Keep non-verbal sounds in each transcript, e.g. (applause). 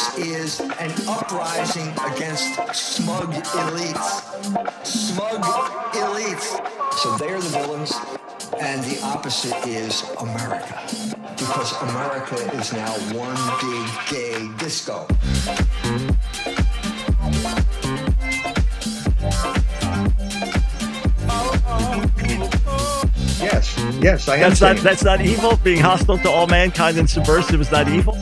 that this is an uprising against smug elites. Smug elites. So they're the villains, and the opposite is America. Because America is now one big gay disco. Yes, yes, I am. That's not that's not evil. Being hostile to all mankind and subversive is not evil.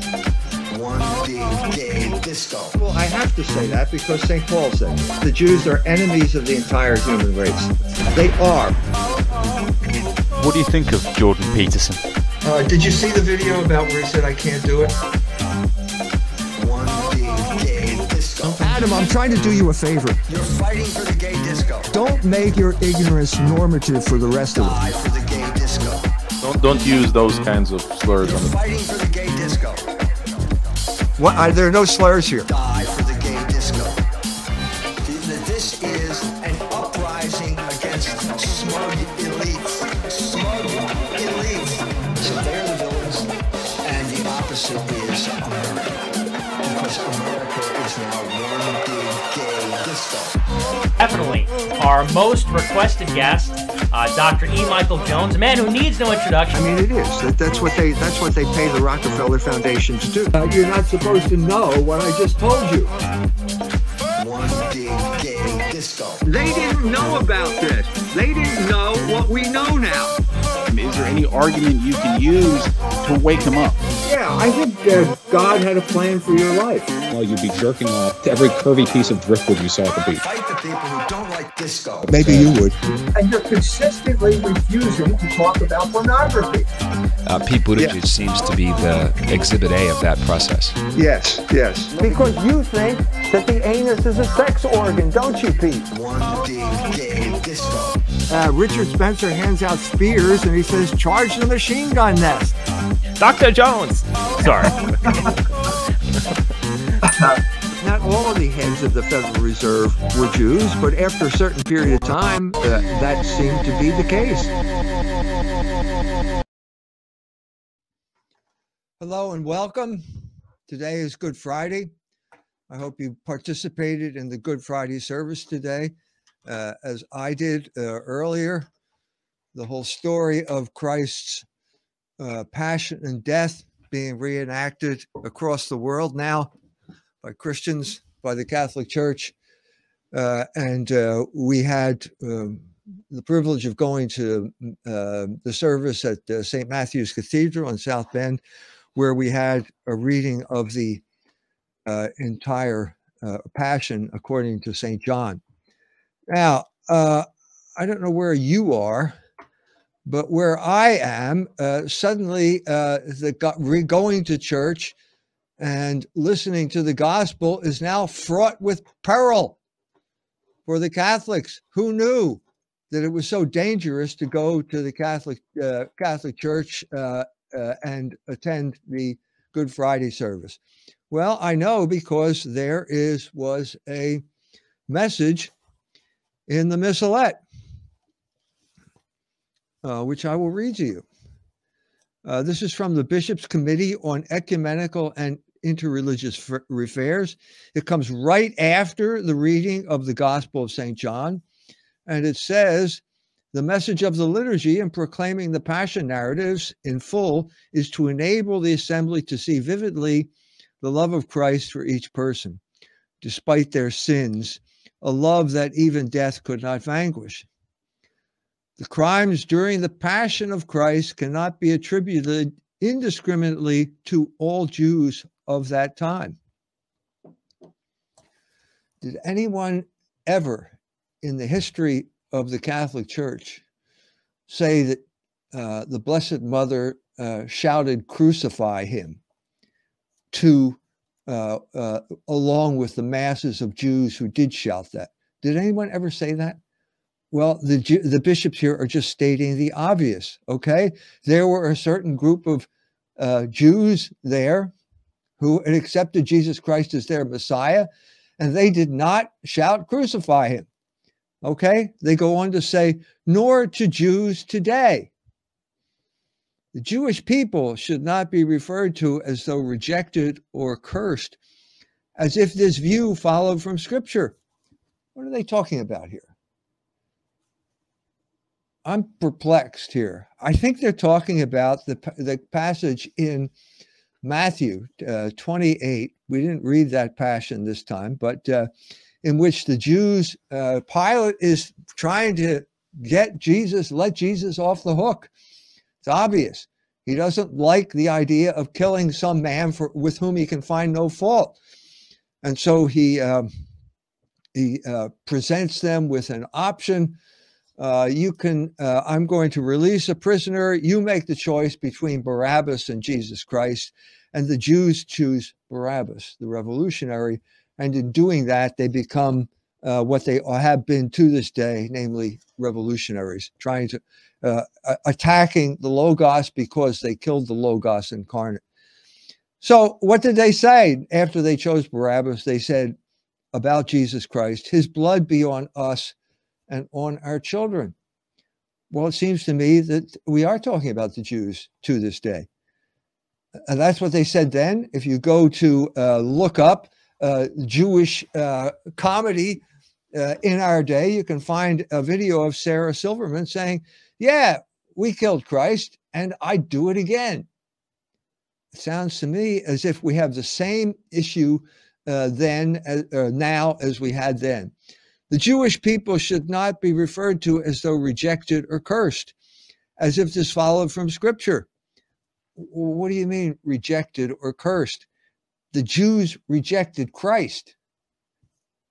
To say that because St. Paul said the Jews are enemies of the entire human race. They are. What do you think of Jordan Peterson? Uh, did you see the video about where he said I can't do it? One big gay disco. Adam, I'm trying to do you a favor. You're fighting for the gay disco. Don't make your ignorance normative for the rest of us. Die for the gay disco. Don't don't use those kinds of slurs You're on the fighting for the gay disco. What? Are there no slurs here? Die most requested guest, uh, Dr. E. Michael Jones, a man who needs no introduction. I mean, it is. That, that's what they. That's what they pay the Rockefeller Foundation to do. Uh, you're not supposed to know what I just told you. One big gay disco. They didn't know about this. They didn't know what we know now. Is there any argument you can use to wake them up? Yeah, I think uh, God had a plan for your life. Well, you'd be jerking off to every curvy piece of driftwood you saw at the beach. Fight the people who don't like disco. Maybe you would. And you're consistently refusing to talk about pornography. Uh, Pete Buttigieg seems to be the exhibit A of that process. Yes, yes. Because you think that the anus is a sex organ, don't you, Pete? One big gay disco. Uh, Richard Spencer hands out spears and he says, "Charge the machine gun nest." Dr. Jones. Sorry. (laughs) (laughs) Not all of the heads of the Federal Reserve were Jews, but after a certain period of time, uh, that seemed to be the case. Hello and welcome. Today is Good Friday. I hope you participated in the Good Friday service today, uh, as I did uh, earlier. The whole story of Christ's uh, passion and death being reenacted across the world now by Christians, by the Catholic Church. Uh, and uh, we had um, the privilege of going to uh, the service at uh, St. Matthew's Cathedral in South Bend, where we had a reading of the uh, entire uh, Passion according to St. John. Now, I don't know where you are, but where I am, suddenly the go- re- going to church and listening to the gospel is now fraught with peril for the Catholics. Who knew that it was so dangerous to go to the Catholic uh, Catholic Church uh, uh, and attend the Good Friday service? Well, I know because there is was a message in the missalette, uh, which I will read to you. Uh, this is from the Bishop's Committee on Ecumenical and Interreligious Affairs. It comes right after the reading of the Gospel of St. John. And it says the message of the liturgy in proclaiming the Passion narratives in full is to enable the assembly to see vividly the love of Christ for each person, despite their sins, a love that even death could not vanquish. The crimes during the Passion of Christ cannot be attributed indiscriminately to all Jews of that time. Did anyone ever in the history of the Catholic Church say that uh, the Blessed Mother uh, shouted, Crucify him, to uh, uh, along with the masses of Jews who did shout that? Did anyone ever say that? Well, the the bishops here are just stating the obvious. Okay, there were a certain group of uh, Jews there who had accepted Jesus Christ as their Messiah, and they did not shout, "Crucify him." Okay, they go on to say, "Nor to Jews today." The Jewish people should not be referred to as though rejected or cursed, as if this view followed from Scripture. What are they talking about here? I'm perplexed here. I think they're talking about the, the passage in Matthew uh, 28. We didn't read that passion this time, but uh, in which the Jews, uh, Pilate is trying to get Jesus, let Jesus off the hook. It's obvious. He doesn't like the idea of killing some man for, with whom he can find no fault. And so he, um, he uh, presents them with an option uh, you can, uh, I'm going to release a prisoner. You make the choice between Barabbas and Jesus Christ. And the Jews choose Barabbas, the revolutionary. And in doing that, they become uh, what they have been to this day, namely revolutionaries, trying to uh, attacking the Logos because they killed the Logos incarnate. So, what did they say after they chose Barabbas? They said about Jesus Christ, His blood be on us and on our children. Well, it seems to me that we are talking about the Jews to this day. And that's what they said then. If you go to uh, look up uh, Jewish uh, comedy uh, in our day, you can find a video of Sarah Silverman saying, Yeah, we killed Christ and I'd do it again. It sounds to me as if we have the same issue uh, then, uh, now, as we had then. The Jewish people should not be referred to as though rejected or cursed, as if this followed from Scripture. What do you mean, rejected or cursed? The Jews rejected Christ.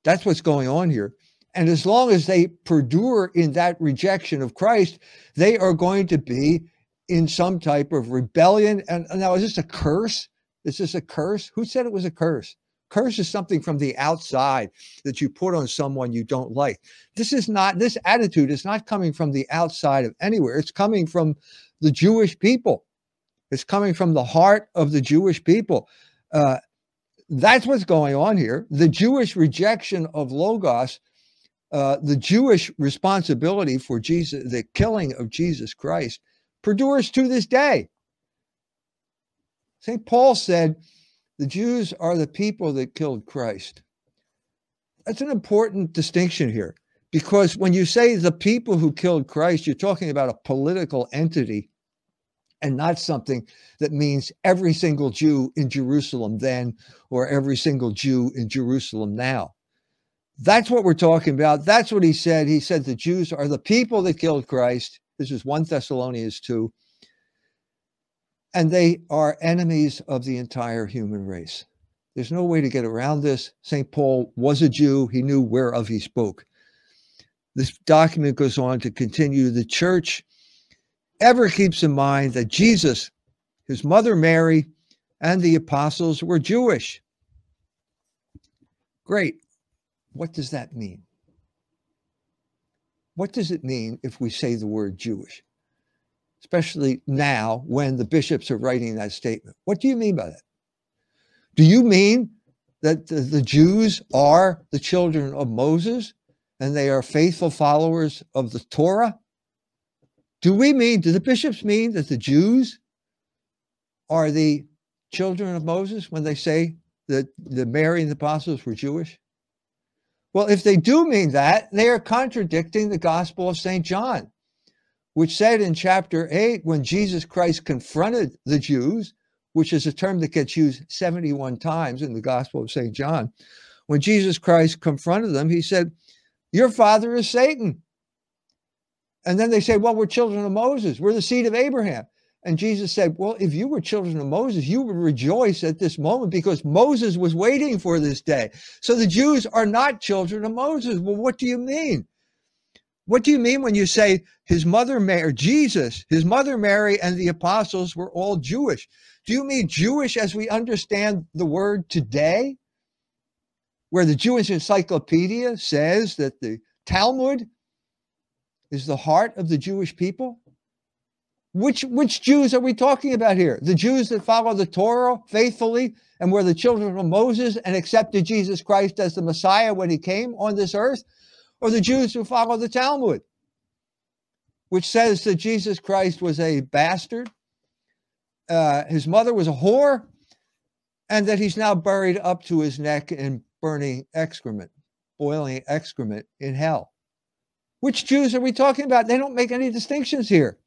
That's what's going on here. And as long as they perdure in that rejection of Christ, they are going to be in some type of rebellion. And now, is this a curse? Is this a curse? Who said it was a curse? Curse is something from the outside that you put on someone you don't like. This is not, this attitude is not coming from the outside of anywhere. It's coming from the Jewish people. It's coming from the heart of the Jewish people. Uh, that's what's going on here. The Jewish rejection of Logos, uh, the Jewish responsibility for Jesus, the killing of Jesus Christ, perdures to this day. St. Paul said, the Jews are the people that killed Christ. That's an important distinction here because when you say the people who killed Christ, you're talking about a political entity and not something that means every single Jew in Jerusalem then or every single Jew in Jerusalem now. That's what we're talking about. That's what he said. He said the Jews are the people that killed Christ. This is 1 Thessalonians 2 and they are enemies of the entire human race. There's no way to get around this. St. Paul was a Jew, he knew whereof he spoke. This document goes on to continue the church ever keeps in mind that Jesus, his mother Mary, and the apostles were Jewish. Great. What does that mean? What does it mean if we say the word Jewish? Especially now when the bishops are writing that statement. What do you mean by that? Do you mean that the, the Jews are the children of Moses and they are faithful followers of the Torah? Do we mean, do the bishops mean that the Jews are the children of Moses when they say that the Mary and the apostles were Jewish? Well, if they do mean that, they are contradicting the Gospel of St. John which said in chapter 8, when Jesus Christ confronted the Jews, which is a term that gets used 71 times in the Gospel of St. John, when Jesus Christ confronted them, he said, Your father is Satan. And then they say, Well, we're children of Moses, we're the seed of Abraham. And Jesus said, Well, if you were children of Moses, you would rejoice at this moment because Moses was waiting for this day. So the Jews are not children of Moses. Well, what do you mean? What do you mean when you say his mother Mary, Jesus, his mother Mary, and the apostles were all Jewish? Do you mean Jewish as we understand the word today? Where the Jewish Encyclopedia says that the Talmud is the heart of the Jewish people? Which, which Jews are we talking about here? The Jews that follow the Torah faithfully and were the children of Moses and accepted Jesus Christ as the Messiah when he came on this earth? Or the Jews who follow the Talmud, which says that Jesus Christ was a bastard uh, his mother was a whore, and that he's now buried up to his neck in burning excrement, boiling excrement in hell. Which Jews are we talking about? They don't make any distinctions here.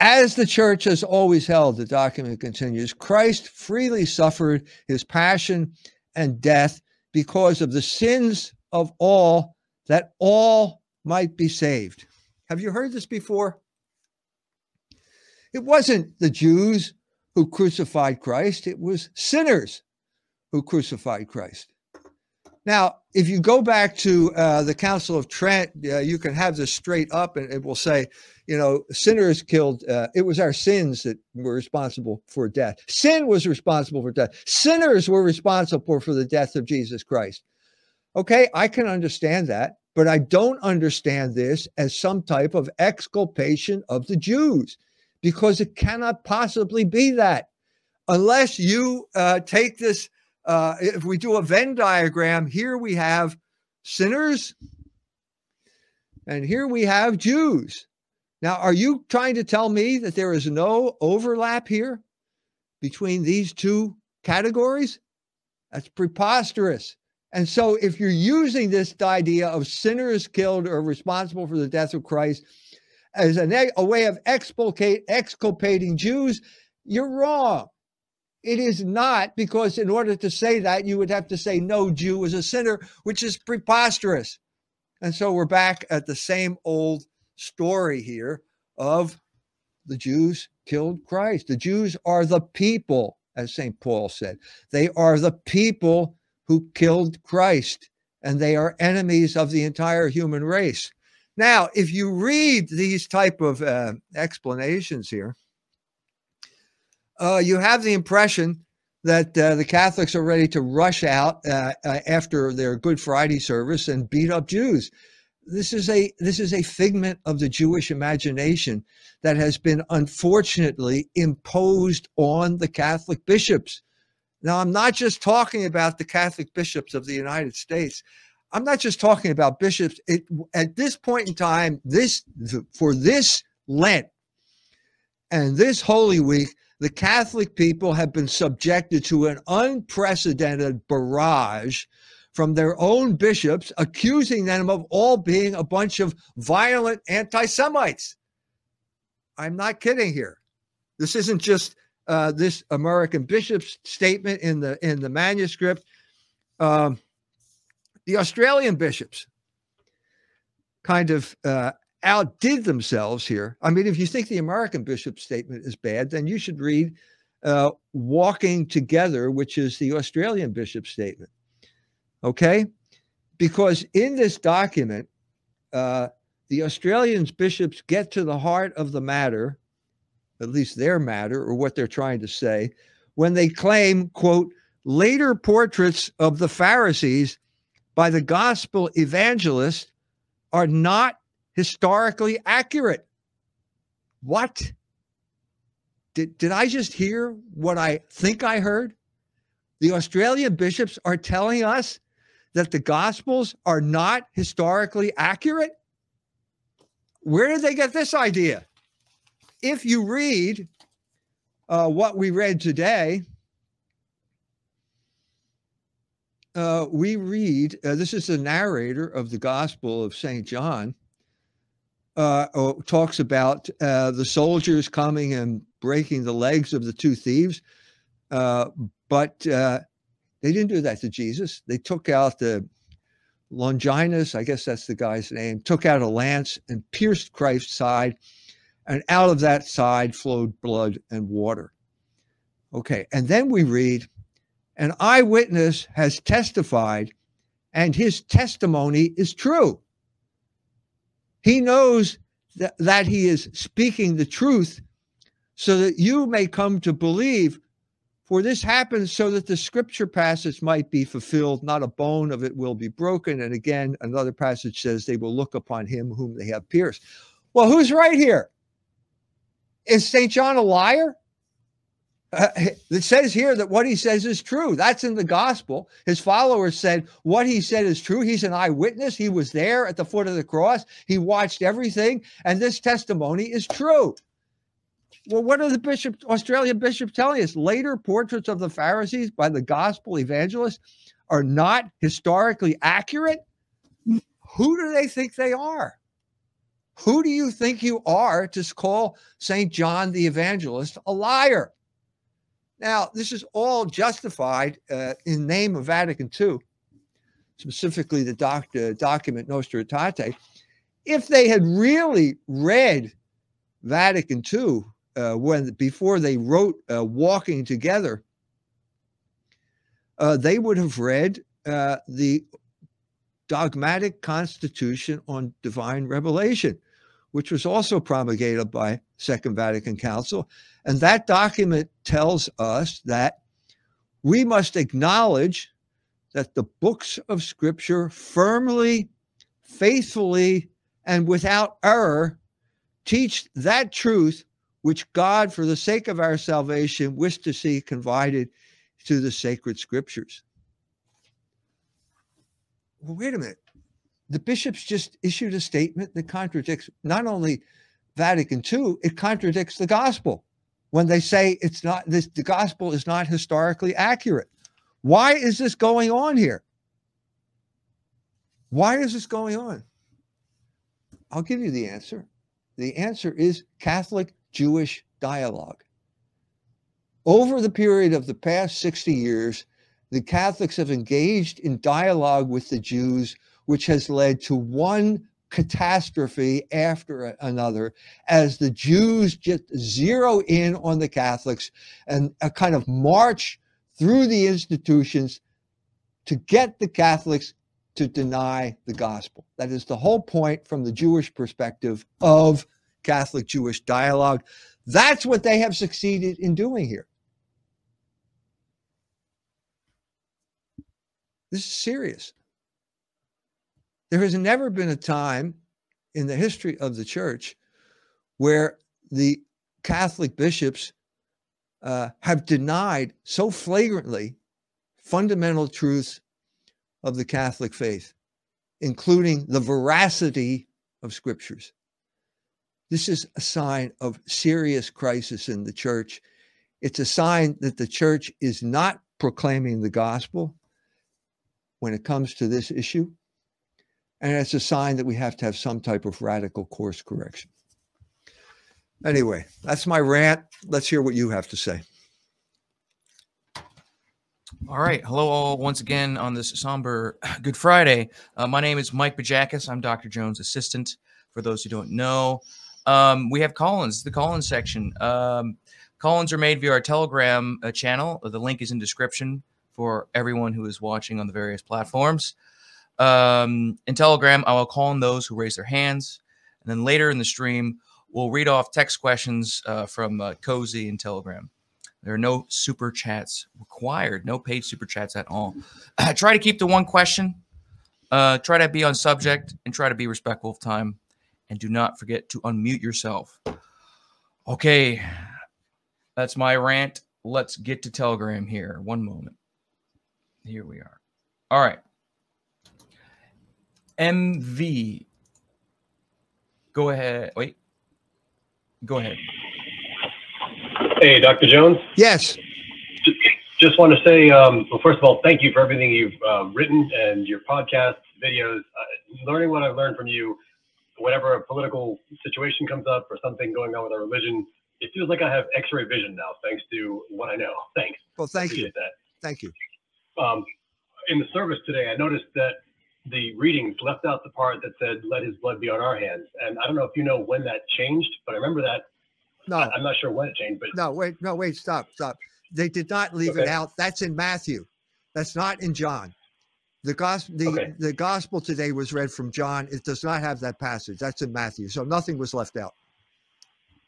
As the church has always held, the document continues Christ freely suffered his passion and death because of the sins of all, that all might be saved. Have you heard this before? It wasn't the Jews who crucified Christ, it was sinners who crucified Christ. Now, if you go back to uh, the Council of Trent, uh, you can have this straight up and it will say, you know, sinners killed, uh, it was our sins that were responsible for death. Sin was responsible for death. Sinners were responsible for the death of Jesus Christ. Okay, I can understand that, but I don't understand this as some type of exculpation of the Jews because it cannot possibly be that unless you uh, take this. Uh, if we do a Venn diagram, here we have sinners and here we have Jews. Now, are you trying to tell me that there is no overlap here between these two categories? That's preposterous. And so, if you're using this idea of sinners killed or responsible for the death of Christ as a, a way of expulcate, exculpating Jews, you're wrong. It is not because, in order to say that, you would have to say no Jew is a sinner, which is preposterous. And so, we're back at the same old story here of the Jews killed Christ. The Jews are the people, as St. Paul said. They are the people who killed Christ, and they are enemies of the entire human race. Now, if you read these type of uh, explanations here, uh, you have the impression that uh, the Catholics are ready to rush out uh, uh, after their Good Friday service and beat up Jews. This is a this is a figment of the Jewish imagination that has been unfortunately imposed on the Catholic bishops. Now, I'm not just talking about the Catholic bishops of the United States. I'm not just talking about bishops. It, at this point in time, this for this Lent and this Holy Week, the Catholic people have been subjected to an unprecedented barrage from their own bishops, accusing them of all being a bunch of violent anti Semites. I'm not kidding here. This isn't just uh, this American bishop's statement in the in the manuscript. Um, the Australian bishops kind of uh, outdid themselves here. I mean, if you think the American bishop's statement is bad, then you should read uh, "Walking Together," which is the Australian bishop's statement. Okay, because in this document, uh, the Australian bishops get to the heart of the matter at least their matter or what they're trying to say, when they claim, quote, later portraits of the Pharisees by the gospel evangelist are not historically accurate. What? Did, did I just hear what I think I heard? The Australian bishops are telling us that the gospels are not historically accurate? Where did they get this idea? If you read uh, what we read today, uh, we read uh, this is the narrator of the Gospel of St. John. Uh, talks about uh, the soldiers coming and breaking the legs of the two thieves, uh, but they didn't do that to Jesus. They took out the Longinus, I guess that's the guy's name, took out a lance and pierced Christ's side and out of that side flowed blood and water. Okay, and then we read, an eyewitness has testified, and his testimony is true. He knows that, that he is speaking the truth so that you may come to believe. For this happens so that the scripture passage might be fulfilled, not a bone of it will be broken. And again, another passage says they will look upon him whom they have pierced. Well, who's right here? Is St. John a liar? Uh, it says here that what he says is true. That's in the gospel. His followers said what he said is true. He's an eyewitness. He was there at the foot of the cross. He watched everything, and this testimony is true. Well, what are the bishop, Australian bishops telling us? Later portraits of the Pharisees by the gospel evangelists are not historically accurate. Who do they think they are? Who do you think you are to call St. John the Evangelist a liar? Now, this is all justified uh, in name of Vatican II, specifically the doc, uh, document Nostra Aetate. If they had really read Vatican II uh, when before they wrote uh, Walking Together, uh, they would have read uh, the dogmatic constitution on divine revelation, which was also promulgated by Second Vatican Council. And that document tells us that we must acknowledge that the books of Scripture firmly, faithfully, and without error teach that truth which God, for the sake of our salvation, wished to see confided to the sacred scriptures. Well, wait a minute. The bishops just issued a statement that contradicts not only Vatican II, it contradicts the gospel when they say it's not this the gospel is not historically accurate. Why is this going on here? Why is this going on? I'll give you the answer. The answer is Catholic Jewish dialogue. Over the period of the past 60 years, the Catholics have engaged in dialogue with the Jews, which has led to one catastrophe after another as the Jews just zero in on the Catholics and a kind of march through the institutions to get the Catholics to deny the gospel. That is the whole point from the Jewish perspective of Catholic Jewish dialogue. That's what they have succeeded in doing here. This is serious. There has never been a time in the history of the church where the Catholic bishops uh, have denied so flagrantly fundamental truths of the Catholic faith, including the veracity of scriptures. This is a sign of serious crisis in the church. It's a sign that the church is not proclaiming the gospel when it comes to this issue. And it's a sign that we have to have some type of radical course correction. Anyway, that's my rant. Let's hear what you have to say. All right. Hello, all, once again on this somber (clears throat) Good Friday. Uh, my name is Mike Bajakis. I'm Dr. Jones' assistant. For those who don't know, um, we have Collins, the Collins section. Um, Collins are made via our Telegram uh, channel. The link is in description for everyone who is watching on the various platforms. Um, in Telegram, I will call on those who raise their hands. And then later in the stream, we'll read off text questions uh, from uh, Cozy and Telegram. There are no super chats required, no paid super chats at all. (clears throat) try to keep the one question, uh, try to be on subject, and try to be respectful of time and do not forget to unmute yourself. Okay, that's my rant. Let's get to Telegram here. One moment. Here we are. All right. MV. Go ahead. Wait. Go ahead. Hey, Dr. Jones. Yes. Just, just want to say, um, well, first of all, thank you for everything you've uh, written and your podcast, videos. Uh, learning what I've learned from you whenever a political situation comes up or something going on with our religion, it feels like I have X-ray vision now, thanks to what I know. Thanks. Well, thank Appreciate you. That. Thank you. Um, in the service today, I noticed that the readings left out the part that said, "Let His blood be on our hands," and I don't know if you know when that changed, but I remember that. No, I, am not sure when it changed, but no, wait, no, wait, stop, stop. They did not leave it out. That's in Matthew. That's not in John. The gospel, the, Okay. the gospel today was read from John. It does not have that passage. That's in Matthew. So nothing was left out.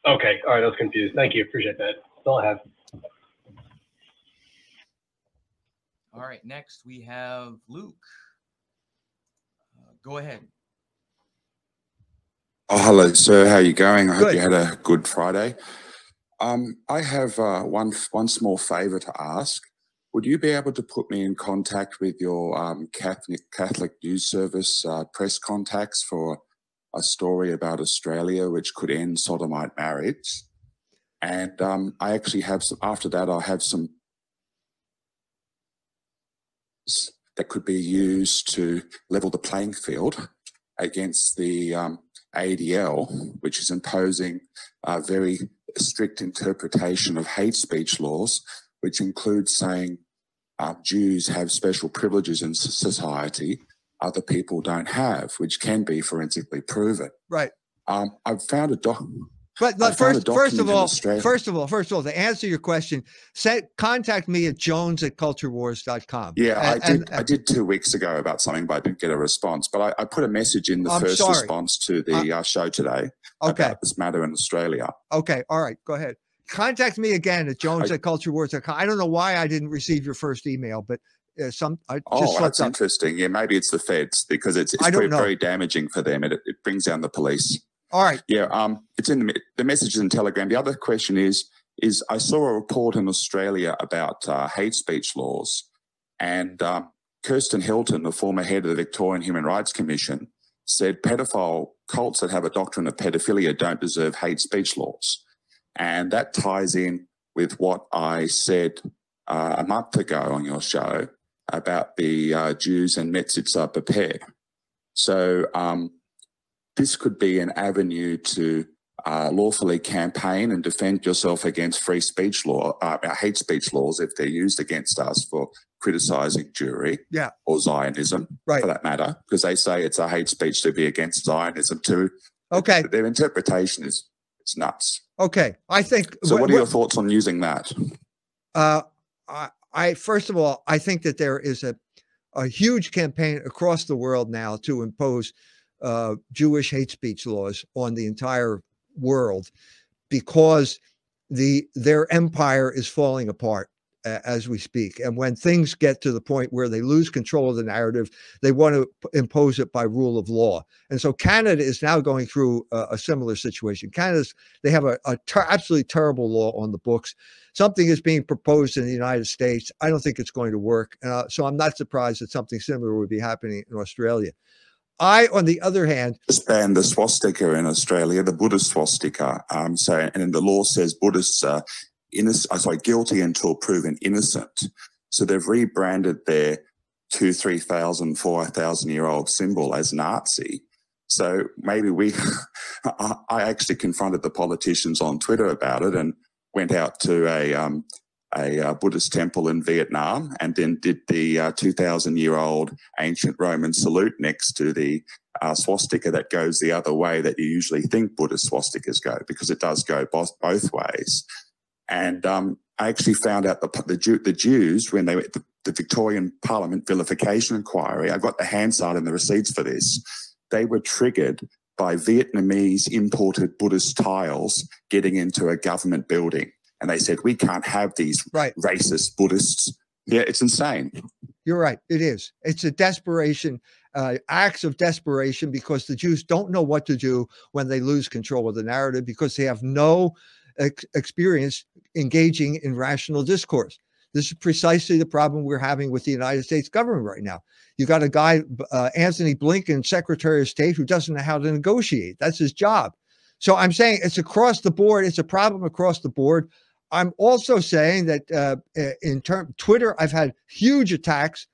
okay, all right, I was confused. Thank you, appreciate that. That's all I have. All right. Next, we have Luke. Uh, go ahead. Oh, hello, sir. How are you going? I hope you had a good Friday. Um, I have uh, one one small favour to ask. Would you be able to put me in contact with your um, Catholic Catholic News Service uh, press contacts for a story about Australia which could end sodomite marriage? And um, I actually have some, after that, I have some that could be used to level the playing field against the um, ADL, which is imposing a very strict interpretation of hate speech laws, which includes saying uh, Jews have special privileges in society other people don't have, which can be forensically proven. Right. Um, I've found a doc. But, but first, first of all, first of all, first of all, to answer your question, set, contact me at jones at culturewars.com. Yeah, and, I did. And, I did two weeks ago about something, but I didn't get a response. But I, I put a message in the I'm first sorry. response to the uh, show today Okay. about this matter in Australia. Okay. All right. Go ahead. Contact me again at jones I- at culturewars.com. I don't know why I didn't receive your first email, but uh, some I just Oh, that's up. interesting. Yeah, maybe it's the feds because it's, it's very, very damaging for them. It, it brings down the police. All right. Yeah, um, it's in the, the message is in Telegram. The other question is is I saw a report in Australia about uh, hate speech laws, and um, Kristen Hilton, the former head of the Victorian Human Rights Commission, said pedophile cults that have a doctrine of pedophilia don't deserve hate speech laws, and that ties in with what I said uh, a month ago on your show about the uh, Jews and metzitzah b'peh. So um, this could be an avenue to uh, lawfully campaign and defend yourself against free speech law, uh, hate speech laws, if they're used against us for criticizing Jewry Yeah. or Zionism, Right. for that matter, because they say it's a hate speech to be against Zionism too. Okay. Their interpretation is it's nuts. Okay. I think. So, wh- what are your thoughts on using that? Uh, I, I first of all, I think that there is a a huge campaign across the world now to impose uh, Jewish hate speech laws on the entire world because the their empire is falling apart uh, as we speak. And when things get to the point where they lose control of the narrative, they want to p- impose it by rule of law. And so Canada is now going through a, similar situation. Canada's they have a, a ter- absolutely terrible law on the books. Something is being proposed in the United States. I don't think it's going to work. Uh, so I'm not surprised that something similar would be happening in Australia. I, on the other hand, Just banned the swastika in Australia, the Buddhist swastika. Um, so, and the law says Buddhists are innocent, uh, sorry, guilty until proven innocent. So they've rebranded their two, three thousand, four thousand year old symbol as Nazi. So maybe we, (laughs) I I actually confronted the politicians on Twitter about it and went out to a um, a uh, Buddhist temple in Vietnam and then did the uh, 2,000 year old ancient Roman salute next to the uh, swastika that goes the other way that you usually think Buddhist swastikas go because it does go both, both ways. And um, I actually found out the, the, Jew, the Jews, when they went the, the Victorian Parliament vilification inquiry, I got the Hansard and the receipts for this. They were triggered by Vietnamese imported Buddhist tiles getting into a government building. And they said, we can't have these right. racist Buddhists. Yeah, it's insane. You're right. It is. It's a desperation, uh, acts of desperation because the Jews don't know what to do when they lose control of the narrative because they have no ex- experience engaging in rational discourse. This is precisely the problem we're having with the United States government right now. You got a guy, uh, Antony Blinken, Secretary of State, who doesn't know how to negotiate. That's his job. So I'm saying it's across the board. It's a problem across the board. I'm also saying that uh, uh, in term Twitter, I've had huge attacks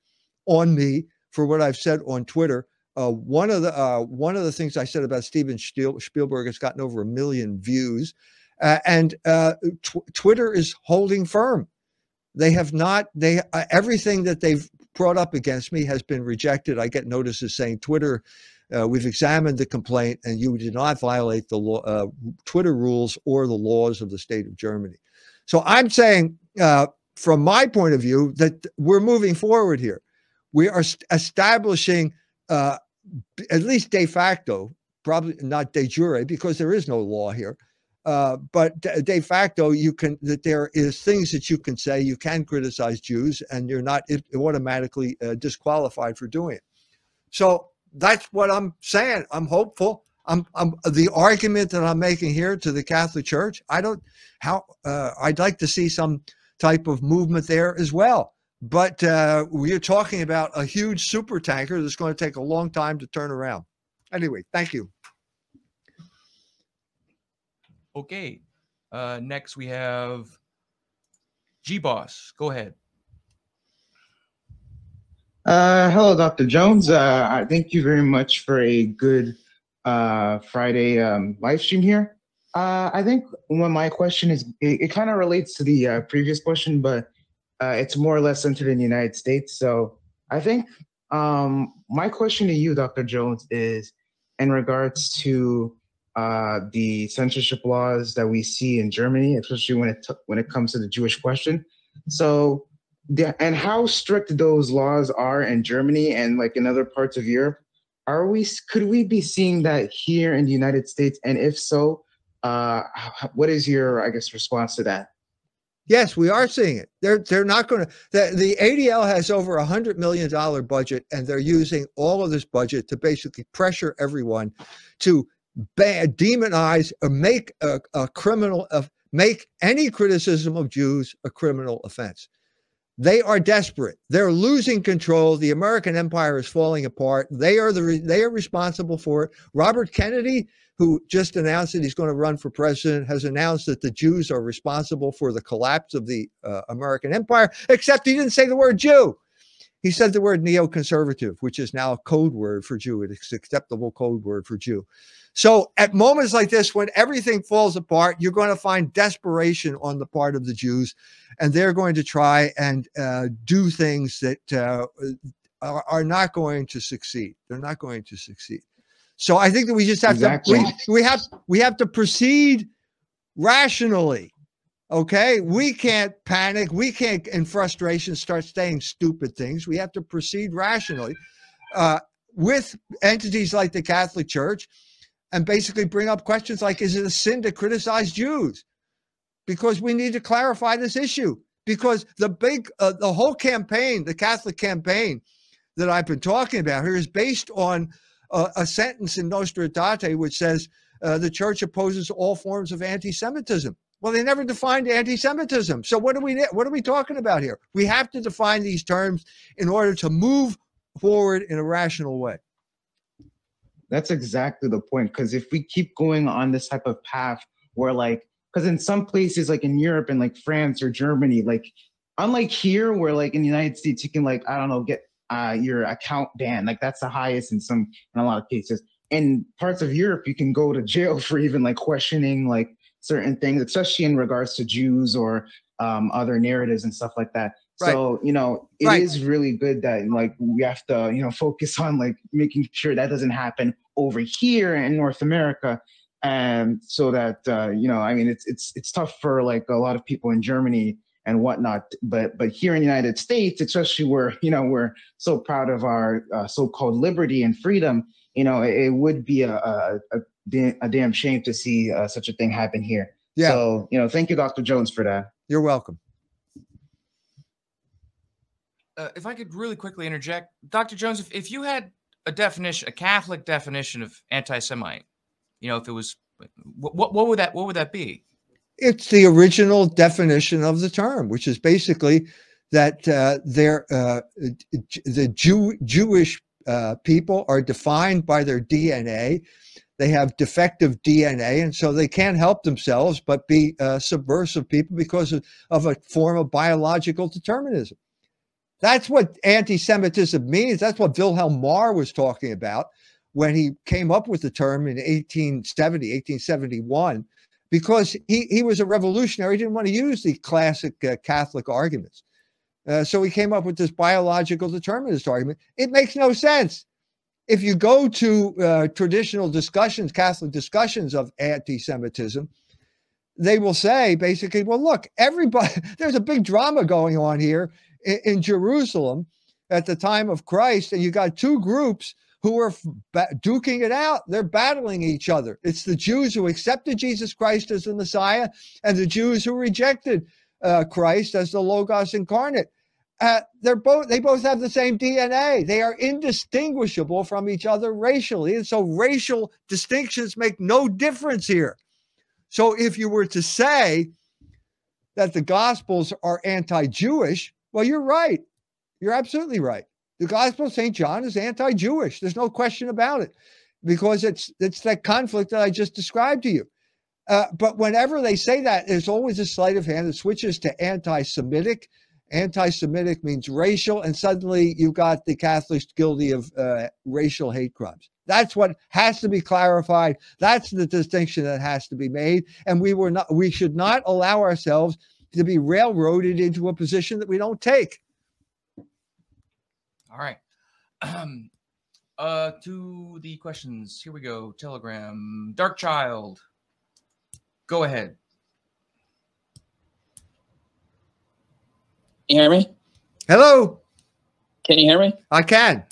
on me for what I've said on Twitter. Uh, one of the uh, one of the things I said about Steven Spiel- Spielberg has gotten over a million views, uh, and uh, tw- Twitter is holding firm. They have not. They everything that they've brought up against me has been rejected. I get notices saying Twitter. Uh, we've examined the complaint, and you did not violate the law, uh, Twitter rules or the laws of the state of Germany. So I'm saying, uh, from my point of view, that we're moving forward here. We are st- establishing, uh, at least de facto, probably not de jure, because there is no law here. Uh, but de, facto, you can that there is things that you can say. You can criticize Jews, and you're not automatically uh, disqualified for doing it. So that's what I'm saying. I'm hopeful. I'm, I'm the argument that I'm making here to the Catholic Church. I don't how uh, I'd like to see some type of movement there as well. But uh, we're talking about a huge super tanker that's going to take a long time to turn around. Anyway, thank you. Okay. Uh, next, we have G Boss. Go ahead. Uh, hello, Dr. Jones. Uh, I thank you very much for a good uh, Friday um, live stream here. Uh, I think one my question is it, it kind of relates to the uh, previous question, but uh, it's more or less centered in the United States. So I think um, my question to you, Dr. Jones, is in regards to uh, the censorship laws that we see in Germany, especially when it when it comes to the Jewish question. So, the, and how strict those laws are in Germany and like in other parts of Europe. Are we could we be seeing that here in the United States? And if so, uh, what is your I guess response to that? Yes, we are seeing it. They're they're not going to. The, the ADL has over a hundred million dollar budget, and they're using all of this budget to basically pressure everyone to bad, demonize or make a, a criminal of make any criticism of Jews a criminal offense. They are desperate. They're losing control. The American empire is falling apart. They are the they are responsible for it. Robert Kennedy, who just announced that he's going to run for president, has announced that the Jews are responsible for the collapse of the uh, American empire. Except he didn't say the word Jew. He said the word neoconservative, which is now a code word for Jew. It's acceptable code word for Jew. So at moments like this, when everything falls apart, you're going to find desperation on the part of the Jews, and they're going to try and uh, do things that uh, are, are, not going to succeed. They're not going to succeed. So I think that we just have exactly. to we, we have we have to proceed rationally. Okay, we can't panic. We can't, in frustration, start saying stupid things. We have to proceed rationally uh, with entities like the Catholic Church and basically bring up questions like is it a sin to criticize Jews? Because we need to clarify this issue. Because the big, uh, the whole campaign, the Catholic campaign that I've been talking about here is based on uh, a sentence in Nostra Aetate which says uh, the church opposes all forms of anti-Semitism. Well, they never defined anti-Semitism. So what are we what are we talking about here? We have to define these terms in order to move forward in a rational way. That's exactly the point. Because if we keep going on this type of path where like, because in some places like in Europe and like France or Germany, like unlike here where like in the United States you can like I don't know get uh, your account banned, like that's the highest in some in a lot of cases. In parts of Europe, you can go to jail (laughs) for even like questioning like certain things, especially in regards to Jews or um, other narratives and stuff like that. Right. So, you know, it right. is really good that like we have to, you know, focus on like making sure that doesn't happen over here in North America. And so that uh, you know, I mean it's it's it's tough for like a lot of people in Germany and whatnot. But but here in the United States, especially where (laughs) you know we're so proud of our uh, so-called liberty and freedom, you know, it, it would be a, a, a, a damn shame to see uh, such a thing happen here. Yeah. So you know, thank you, Dr. Jones, for that. You're welcome. Uh, if I could really quickly interject, Dr. Jones, if, if you had a definition, a Catholic definition of anti-Semite, you know, if it was, what, what, would that, what would that be? It's the original definition of the term, which is basically that uh, uh, the Jew, Jewish uh, people are defined by their DNA. They have defective DNA, and so they can't help themselves but be uh, subversive people because of, of a form of biological determinism. That's what anti Semitism means. That's what Wilhelm Marr was talking about when he came up with the term in 1870, 1871, because he, he was a revolutionary. He didn't want to use the classic uh, Catholic arguments. Uh, so he came up with this biological determinist argument. It makes no sense. If you go to uh, traditional discussions, Catholic discussions of anti Semitism, they will say basically, well, look, everybody, (laughs) there's a big drama going on here in, in Jerusalem at the time of Christ, and you got two groups who are duking it out. They're battling each other. It's the Jews who accepted Jesus Christ as the Messiah, and the Jews who rejected uh, Christ as the Logos incarnate. Uh, they're both they both have the same DNA. They are indistinguishable from each other racially, and so racial distinctions make no difference here. So if you were to say that the Gospels are anti-Jewish, well, you're right. You're absolutely right. The Gospel of St. John is anti-Jewish. There's no question about it, because it's it's that conflict that I just described to you. Uh, but whenever they say that, there's always a sleight of hand that switches to anti-Semitic. Anti-Semitic means racial, and suddenly you've got the Catholics guilty of uh, racial hate crimes. That's what has to be clarified. That's the distinction that has to be made, and we were not. We should not allow ourselves to be railroaded into a position that we don't take. All right. Um, uh, to the questions. Here we go. Telegram. Dark Child. Go ahead. Can you hear me? Hello. Can you hear me? I can.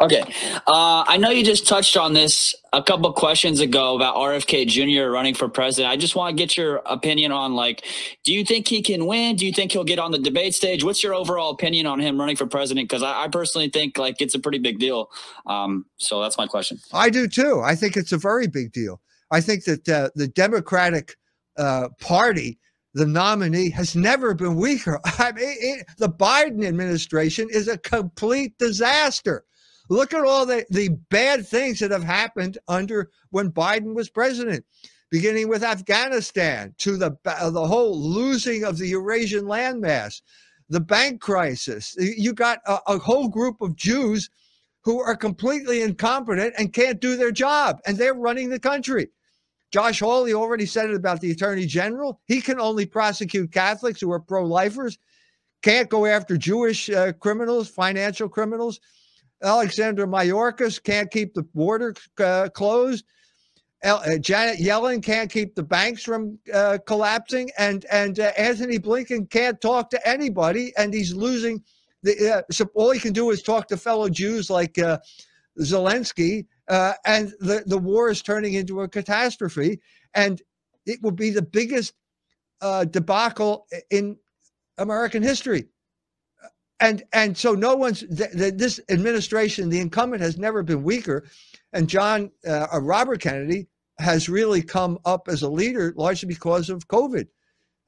Okay. Uh, I know you just touched on this a couple questions ago about RFK Jr. running for president. I just want to get your opinion on like, do you think he can win? Do you think he'll get on the debate stage? What's your overall opinion on him running for president? Because I, I, personally think like it's a pretty big deal. Um, so that's my question. I do too. I think it's a very big deal. I think that uh, the Democratic uh, Party the nominee has never been weaker. (laughs) I mean, it, the Biden administration is a complete disaster. Look at all the, the bad things that have happened under when Biden was president, beginning with Afghanistan to the, the whole losing of the Eurasian landmass, the bank crisis. You got a, a whole group of Jews who are completely incompetent and can't do their job, and they're running the country. Josh Hawley already said it about the attorney general. He can only prosecute Catholics who are pro lifers, can't go after Jewish uh, criminals, financial criminals. Alexander Mayorkas can't keep the border uh, closed. El, uh, Janet Yellen can't keep the banks from uh, collapsing, and and uh, Antony Blinken can't talk to anybody, and he's losing. The, uh, so all he can do is talk to fellow Jews like uh, Zelensky, and the the war is turning into a catastrophe, and it will be the biggest debacle in American history and and so no one's th- th- this administration the incumbent has never been weaker. And john uh, uh, robert kennedy has really come up as a leader largely because of covid.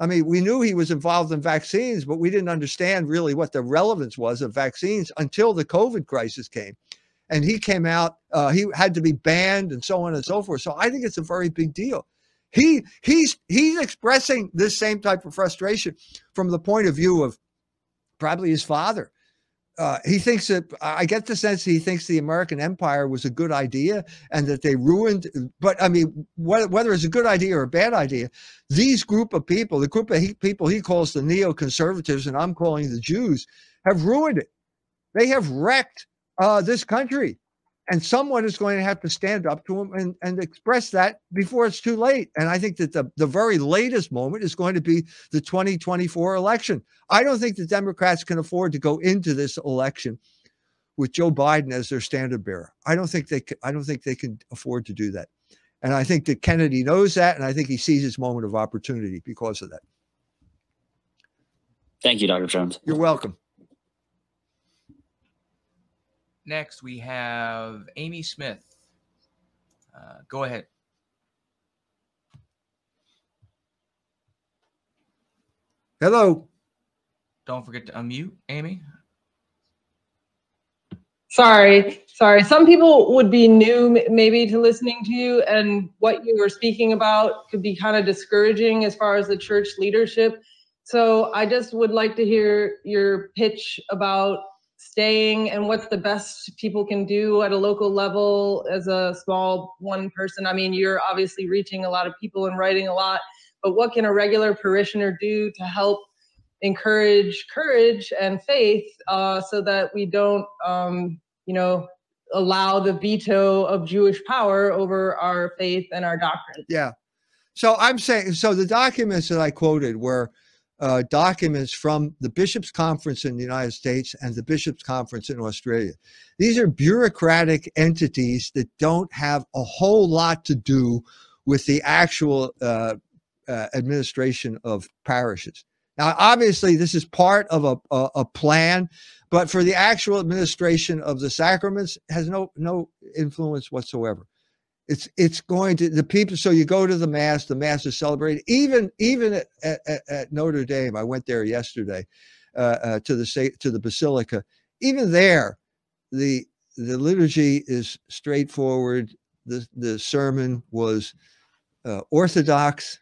I mean we knew he was involved in vaccines but we didn't understand really what the relevance was of vaccines until the covid crisis came. And he came out uh, he had to be banned and so on and so forth. So i think it's a very big deal. He he's he's expressing this same type of frustration from the point of view of probably his father. Uh, he thinks that I get the sense he thinks the American empire was a good idea and that they ruined. But I mean, whether, whether it's a good idea or a bad idea, these group of people, the group of he, people he calls the neoconservatives, and I'm calling the Jews, have ruined it. They have wrecked uh, this country and someone is going to have to stand up to him and, and express that before it's too late. And I think that the, the very latest moment is going to be the 2024 election. I don't think the Democrats can afford to go into this election with Joe Biden as their standard bearer. I don't think they can, I don't think they can afford to do that. And I think that Kennedy knows that, and I think he sees his moment of opportunity because of that. Thank you, Dr. Jones. You're welcome. Next, we have Amy Smith. Uh, go ahead. Hello. Don't forget to unmute, Amy. Sorry, sorry. Some people would be new maybe to listening to you, and what you were speaking about could be kind of discouraging as far as the church leadership. So I just would like to hear your pitch about staying and what's the best people can do at a local level as a small one person? I mean you're obviously reaching a lot of people and writing a lot but what can a regular parishioner do to help encourage courage and faith uh, so that we don't um, you know allow the veto of jewish power over our faith and our doctrine? Yeah. So i'm saying so the documents that i quoted were uh, documents from the Bishops' Conference in the United States and the Bishops' Conference in Australia. These are bureaucratic entities that don't have a whole lot to do with the actual uh, uh, administration of parishes. Now, obviously, this is part of a, a, a, plan, but for the actual administration of the sacraments has no no influence whatsoever. It's it's going to the people. So you go to the mass. The mass is celebrated. Even even at, at, at Notre Dame, I went there yesterday uh, uh, to the to the basilica. Even there, the the liturgy is straightforward. The the sermon was uh, Orthodox.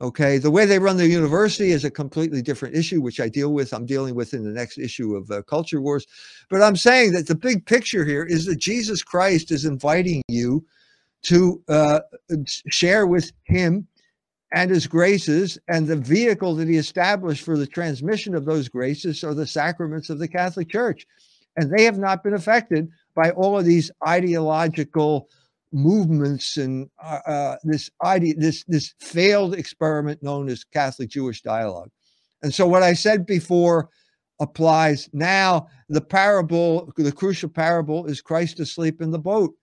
Okay, the way they run the university is a completely different issue, which I deal with. I'm dealing with in the next issue of uh, Culture Wars. But I'm saying that the big picture here is that Jesus Christ is inviting you to uh, share with Him and His graces, and the vehicle that He established for the transmission of those graces are the sacraments of the Catholic Church, and they have not been affected by all of these ideological movements and uh, uh, this idea, this this failed experiment known as Catholic Jewish dialogue. And so, what I said before applies now. The parable, the crucial parable, is Christ asleep in the boat.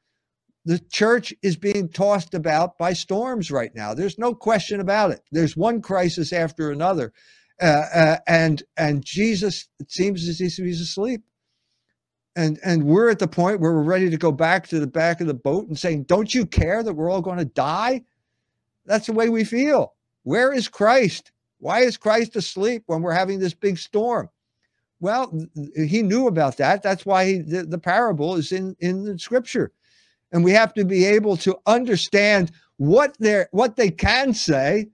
The church is being tossed about by storms right now. There's no question about it. There's one crisis after another, uh, uh and and Jesus it seems as if he's asleep. And and we're at the point where we're ready to go back to the back of the boat and saying don't you care that we're all going to die? That's the way we feel. Where is christ? Why is christ asleep when we're having this big storm? Well he knew about that. That's why he, the, the parable is in in the scripture and we have to be able to understand what they what they can say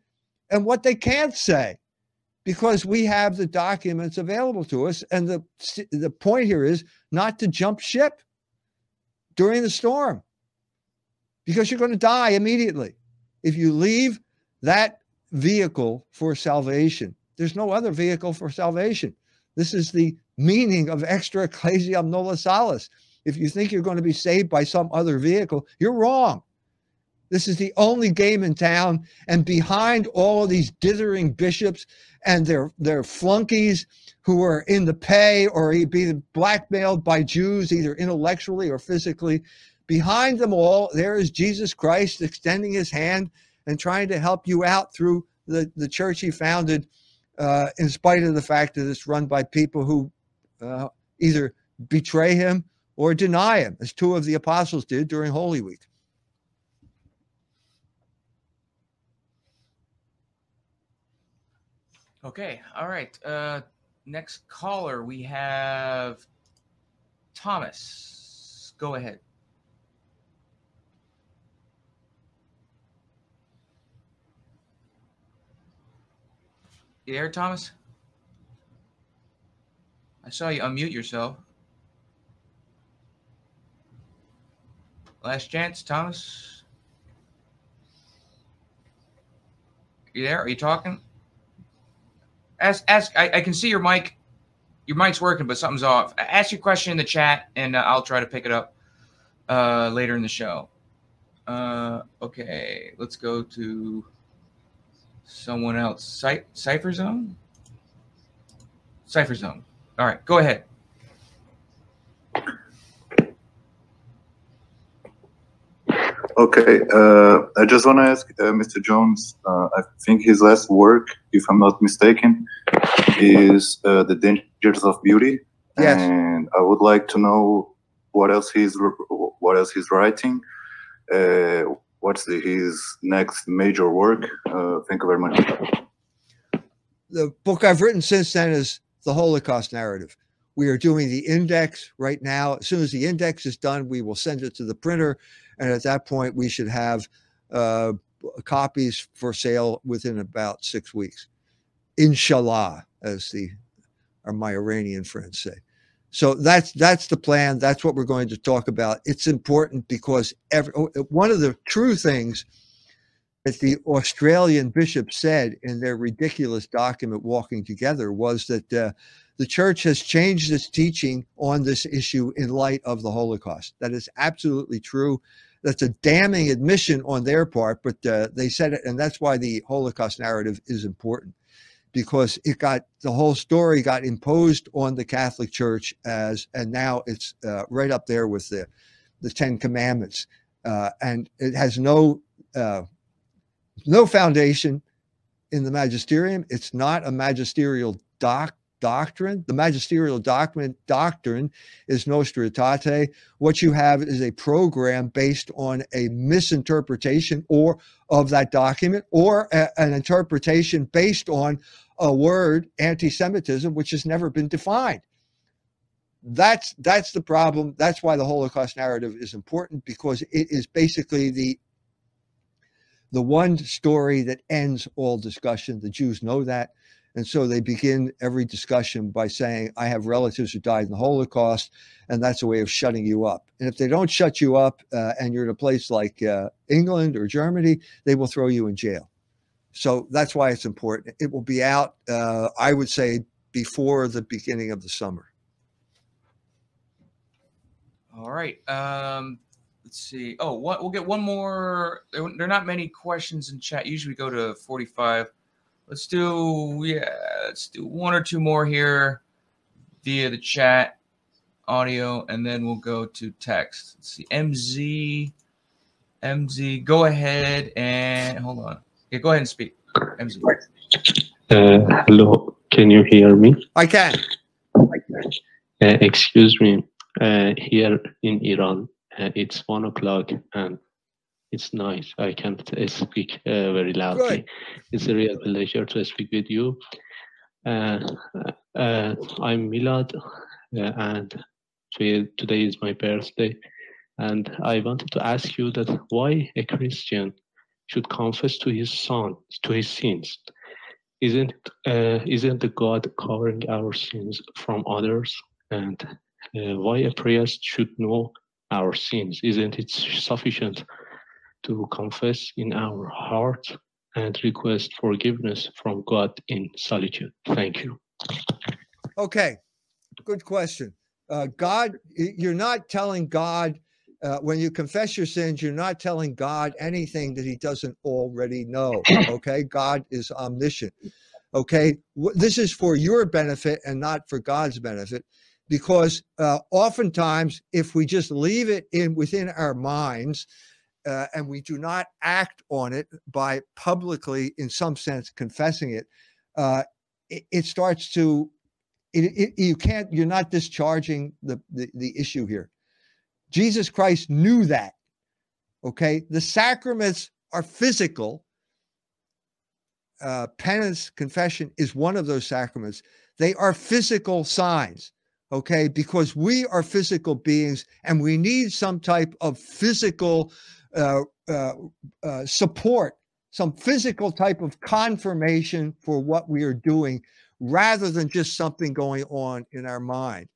and what they can't say because we have the documents available to us. And the, the point here is not to jump ship during the storm because you're going to die immediately. If you leave that vehicle for salvation, there's no other vehicle for salvation. This is the meaning of extra ecclesiam nulla salus. If you think you're going to be saved by some other vehicle, you're wrong. This is the only game in town. And behind all of these dithering bishops and their, their flunkies who are in the pay or being blackmailed by Jews, either intellectually or physically, behind them all, there is Jesus Christ extending his hand and trying to help you out through the, the church he founded, uh, in spite of the fact that it's run by people who uh, either betray him or deny him, as two of the apostles did during Holy Week. Okay. All right. Uh, next caller, we have Thomas. Go ahead. You there, Thomas? I saw you unmute yourself. Last chance, Thomas. You there? Are you talking? ask ask I, I, can see your mic. Your mic's working but something's off. Ask your question in the chat and uh, i'll try to pick it up uh, later in the show. Uh, okay let's go to someone else. Cy- cipher zone? Cipher zone. All right go ahead Okay, uh, I just want to ask uh, Mr. Jones. Uh, I think his last work, if I'm not mistaken, is uh, "The Dangers of Beauty," yes. and I would like to know what else he's what else he's writing. Uh, what's the, his next major work? Uh, thank you very much. The book I've written since then is the Holocaust narrative. We are doing the index right now. As soon as the index is done, we will send it to the printer and at that point, we should have uh, copies for sale within about six weeks. Inshallah, as the or my Iranian friends say. So that's that's the plan. That's what we're going to talk about. It's important because every, oh, one of the true things that the Australian bishop said in their ridiculous document "Walking Together" was that uh, the church has changed its teaching on this issue in light of the Holocaust. That is absolutely true that's a damning admission on their part, but uh, they said it, and that's why the Holocaust narrative is important because it got the whole story got imposed on the Catholic Church as, and now it's uh, right up there with the the Ten Commandments, uh, and it has no uh, no foundation in the magisterium. It's not a magisterial doc doctrine. The magisterial doctrine doctrine is Nostra Aetate. What you have is a program based on a misinterpretation or of that document, or a, an interpretation based on a word, anti-Semitism, which has never been defined. That's that's the problem. That's why the Holocaust narrative is important because it is basically the the one story that ends all discussion. The Jews know that. And so they begin every discussion by saying, I have relatives who died in the Holocaust, and that's a way of shutting you up. And if they don't shut you up uh, and you're in a place like uh, England or Germany, they will throw you in jail. So that's why it's important. It will be out, uh, I would say, before the beginning of the summer. All right. Um, let's see. Oh, what, we'll get one more. There, there are not many questions in chat. Usually we go to 45. Let's do, yeah, let's do one or two more here via the chat audio, and then we'll go to text. Let's see. MZ, MZ, go ahead and hold on. Yeah, go ahead and speak. MZ. Uh, hello, can you hear me? I can. Uh, excuse me. Uh, here in Iran, uh, it's one o'clock and it's nice. I can't uh, (laughs) speak uh, very loudly. Good. It's a real pleasure to speak with you. Uh, uh, I'm Milad, uh, and today is my birthday. And I wanted to ask you that why a Christian should confess to his son, to his sins. Isn't uh, isn't the God covering our sins from others? And uh, why a priest should know our sins? Isn't it sufficient to confess in our heart and request forgiveness from God in solitude? Thank you. Okay, good question. Uh, God, you're not telling God uh, when you confess your sins, you're not telling God anything that He doesn't already know. Okay, God is omniscient. Okay, this is for your benefit and not for God's benefit, because uh, oftentimes if we just leave it in within our minds. Uh, and we do not act on it by publicly, in some sense, confessing it, uh, it, it starts to it, it, you can't you're not discharging the, the the issue here. Jesus christ knew that okay? The sacraments are physical. Uh, penance confession is one of those sacraments. They are physical signs okay? Because we are physical beings and we need some type of physical uh, uh, uh, support some physical type of confirmation for what we are doing rather than just something going on in our mind.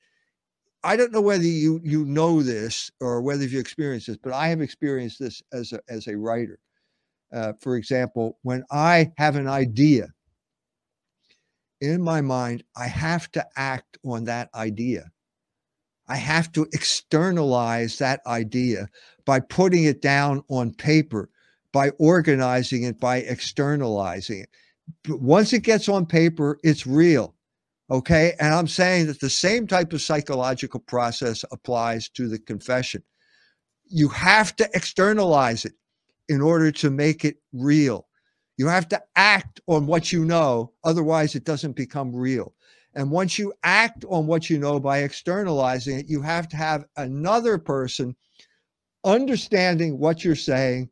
I don't know whether you you know this or whether you experienced this, but I have experienced this as a as a writer. Uh, for example, when I have an idea in my mind, I have to act on that idea. I have to externalize that idea by putting it down on paper, by organizing it, by externalizing it. But once it gets on paper, it's real. Okay. And I'm saying that the same type of psychological process applies to the confession. You have to externalize it in order to make it real. You have to act on what you know, otherwise, it doesn't become real. And once you act on what you know by externalizing it, you have to have another person understanding what you're saying,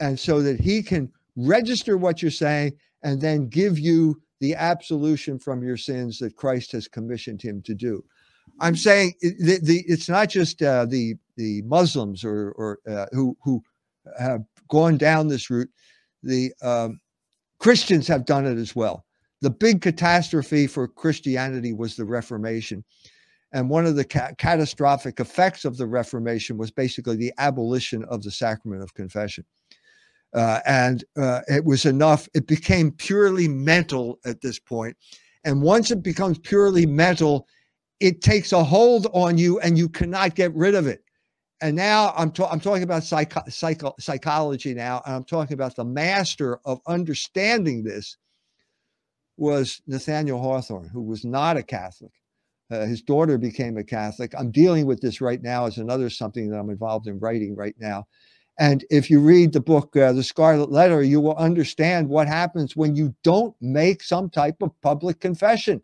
and so that he can register what you're saying and then give you the absolution from your sins that Christ has commissioned him to do. I'm saying the, the, it's not just uh, the the Muslims or or uh, who who have gone down this route. The um, Christians have done it as well. The big catastrophe for Christianity was the Reformation. And one of the ca- catastrophic effects of the Reformation was basically the abolition of the sacrament of confession. Uh, and uh, it was enough, it became purely mental at this point. And once it becomes purely mental, it takes a hold on you and you cannot get rid of it. And now I'm, ta- I'm talking about psycho- psycho- psychology now, and I'm talking about the master of understanding this was Nathaniel Hawthorne, who was not a Catholic. Uh, his daughter became a Catholic. I'm dealing with this right now as another something that I'm involved in writing right now. And if you read the book, uh, The Scarlet Letter, you will understand what happens when you don't make some type of public confession.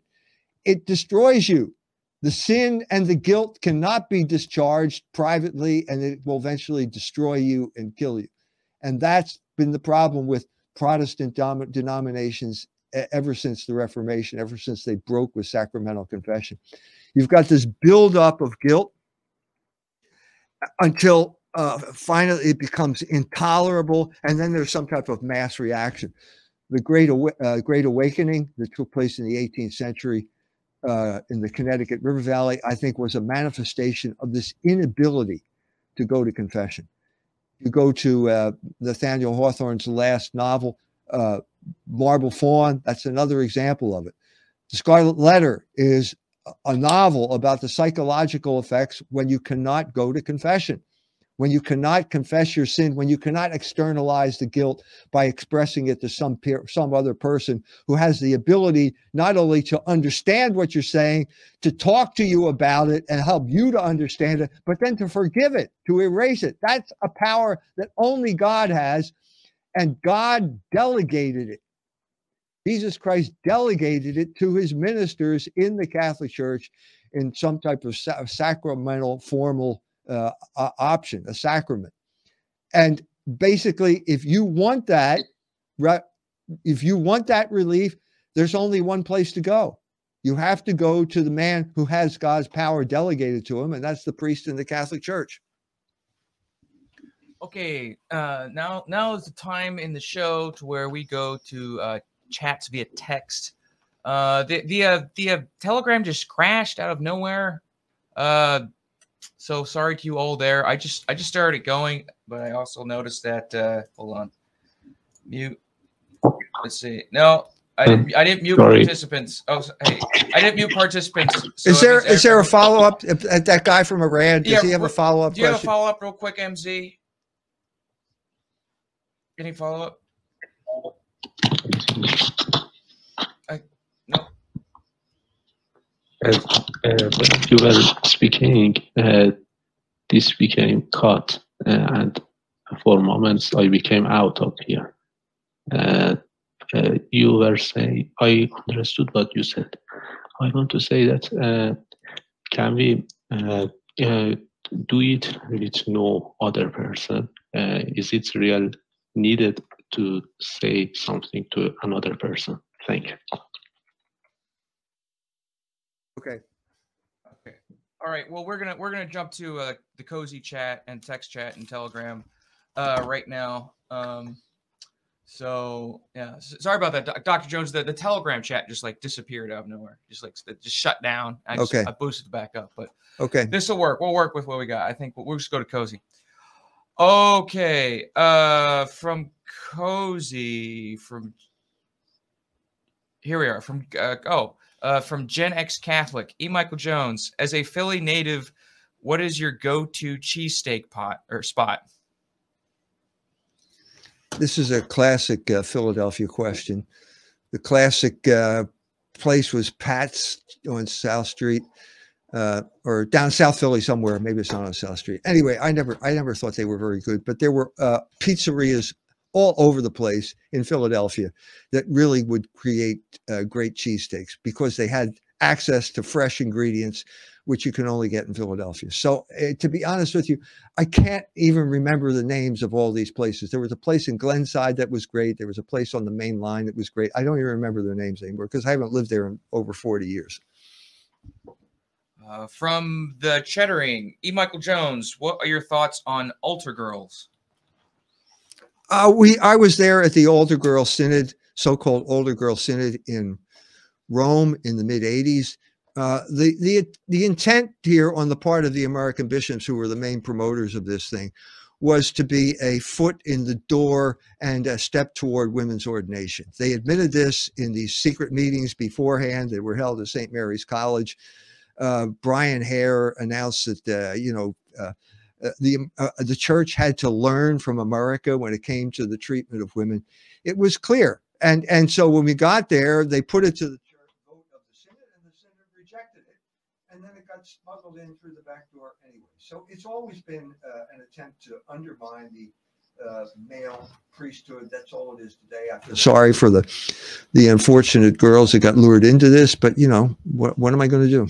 It destroys you. The sin and the guilt cannot be discharged privately, and it will eventually destroy you and kill you. And that's been the problem with Protestant dom- denominations ever since the Reformation, ever since they broke with sacramental confession. You've got this buildup of guilt until uh, finally it becomes intolerable, and then there's some type of mass reaction. The Great uh, Great Awakening that took place in the 18th century uh, in the Connecticut River Valley, I think, was a manifestation of this inability to go to confession. You go to uh, Nathaniel Hawthorne's last novel, uh, Marble Faun. That's another example of it. The Scarlet Letter is a- novel about the psychological effects when you cannot go to confession, when you cannot confess your sin, when you cannot externalize the guilt by expressing it to some peer, some other person who has the ability not only to understand what you're saying, to talk to you about it and help you to understand it, but then to forgive it, to erase it. That's a power that only God has, and God delegated it. Jesus Christ delegated it to his ministers in the Catholic Church in some type of sa- sacramental formal uh, o- option, a sacrament. And basically, if you want that, right, if you want that relief, there's only one place to go. You have to go to the man who has God's power delegated to him, and that's the priest in the Catholic Church. Okay, uh, now now is the time in the show to where we go to uh, chats via text. Uh, the the uh, the uh, Telegram just crashed out of nowhere. Uh, so sorry to you all there. I just I just started going, but I also noticed that. Uh, hold on, mute. Let's see. No, I didn't. I didn't mute Sorry. participants. Oh, hey, I didn't mute participants. So is that there means is there a follow up? That guy from Iran, does Yeah, he have a follow up Do you have a follow up real quick, MZ? Any follow up? I, no. As uh, when you were speaking, uh, this became cut, uh, and for moments I became out of here. Uh, uh, you were saying, I understood what you said. I want to say that uh, can we uh, uh, do it with no other person? Is it real needed to say something to another person? Thank you. Okay. Okay. All right. Well, we're gonna we're gonna jump to uh, the cozy chat and text chat and Telegram uh, right now. Um, so yeah, s- sorry about that, Dr. Jones. The, the Telegram chat just like disappeared out of nowhere. Just like it just shut down. I just, Okay. I boosted it back up, but Okay. this will work. We'll work with what we got. I think we'll, we'll just go to cozy. Okay. Uh, from cozy from here we are from uh, oh uh, from Gen X Catholic E. Michael Jones as a Philly native. What is your go-to cheesesteak pot or spot? This is a classic uh, Philadelphia question. The classic uh, place was Pat's on South Street, uh, or down South Philly somewhere. Maybe it's not on South Street. Anyway, I never, I never thought they were very good, but there were uh, pizzerias all over the place in Philadelphia that really would create uh, great cheesesteaks because they had access to fresh ingredients, which you can only get in Philadelphia. So, uh, to be honest with you, I can't even remember the names of all these places. There was a place in Glenside that was great. There was a place on the main line that was great. I don't even remember their names anymore because I haven't lived there in over 40 years. Uh, from the Cheddering, E. Michael Jones. What are your thoughts on altar girls? Uh, we I was there at the Altar Girl Synod, so-called Altar Girl Synod in Rome in the mid 80s. Uh, the the the intent here on the part of the American bishops, who were the main promoters of this thing, was to be a foot in the door and a step toward women's ordination. They admitted this in these secret meetings beforehand that were held at St. Mary's College. Uh, Brian Hare announced that uh, you know uh, uh, the uh, the church had to learn from America when it came to the treatment of women. It was clear, and and so when we got there, they put it to the church vote of the synod, and the synod rejected it, and then it got smuggled in through the back door anyway. So it's always been uh, an attempt to undermine the male priesthood. That's all it is today. Feel sorry for the the unfortunate girls that got lured into this, but you know what? What am I going to do?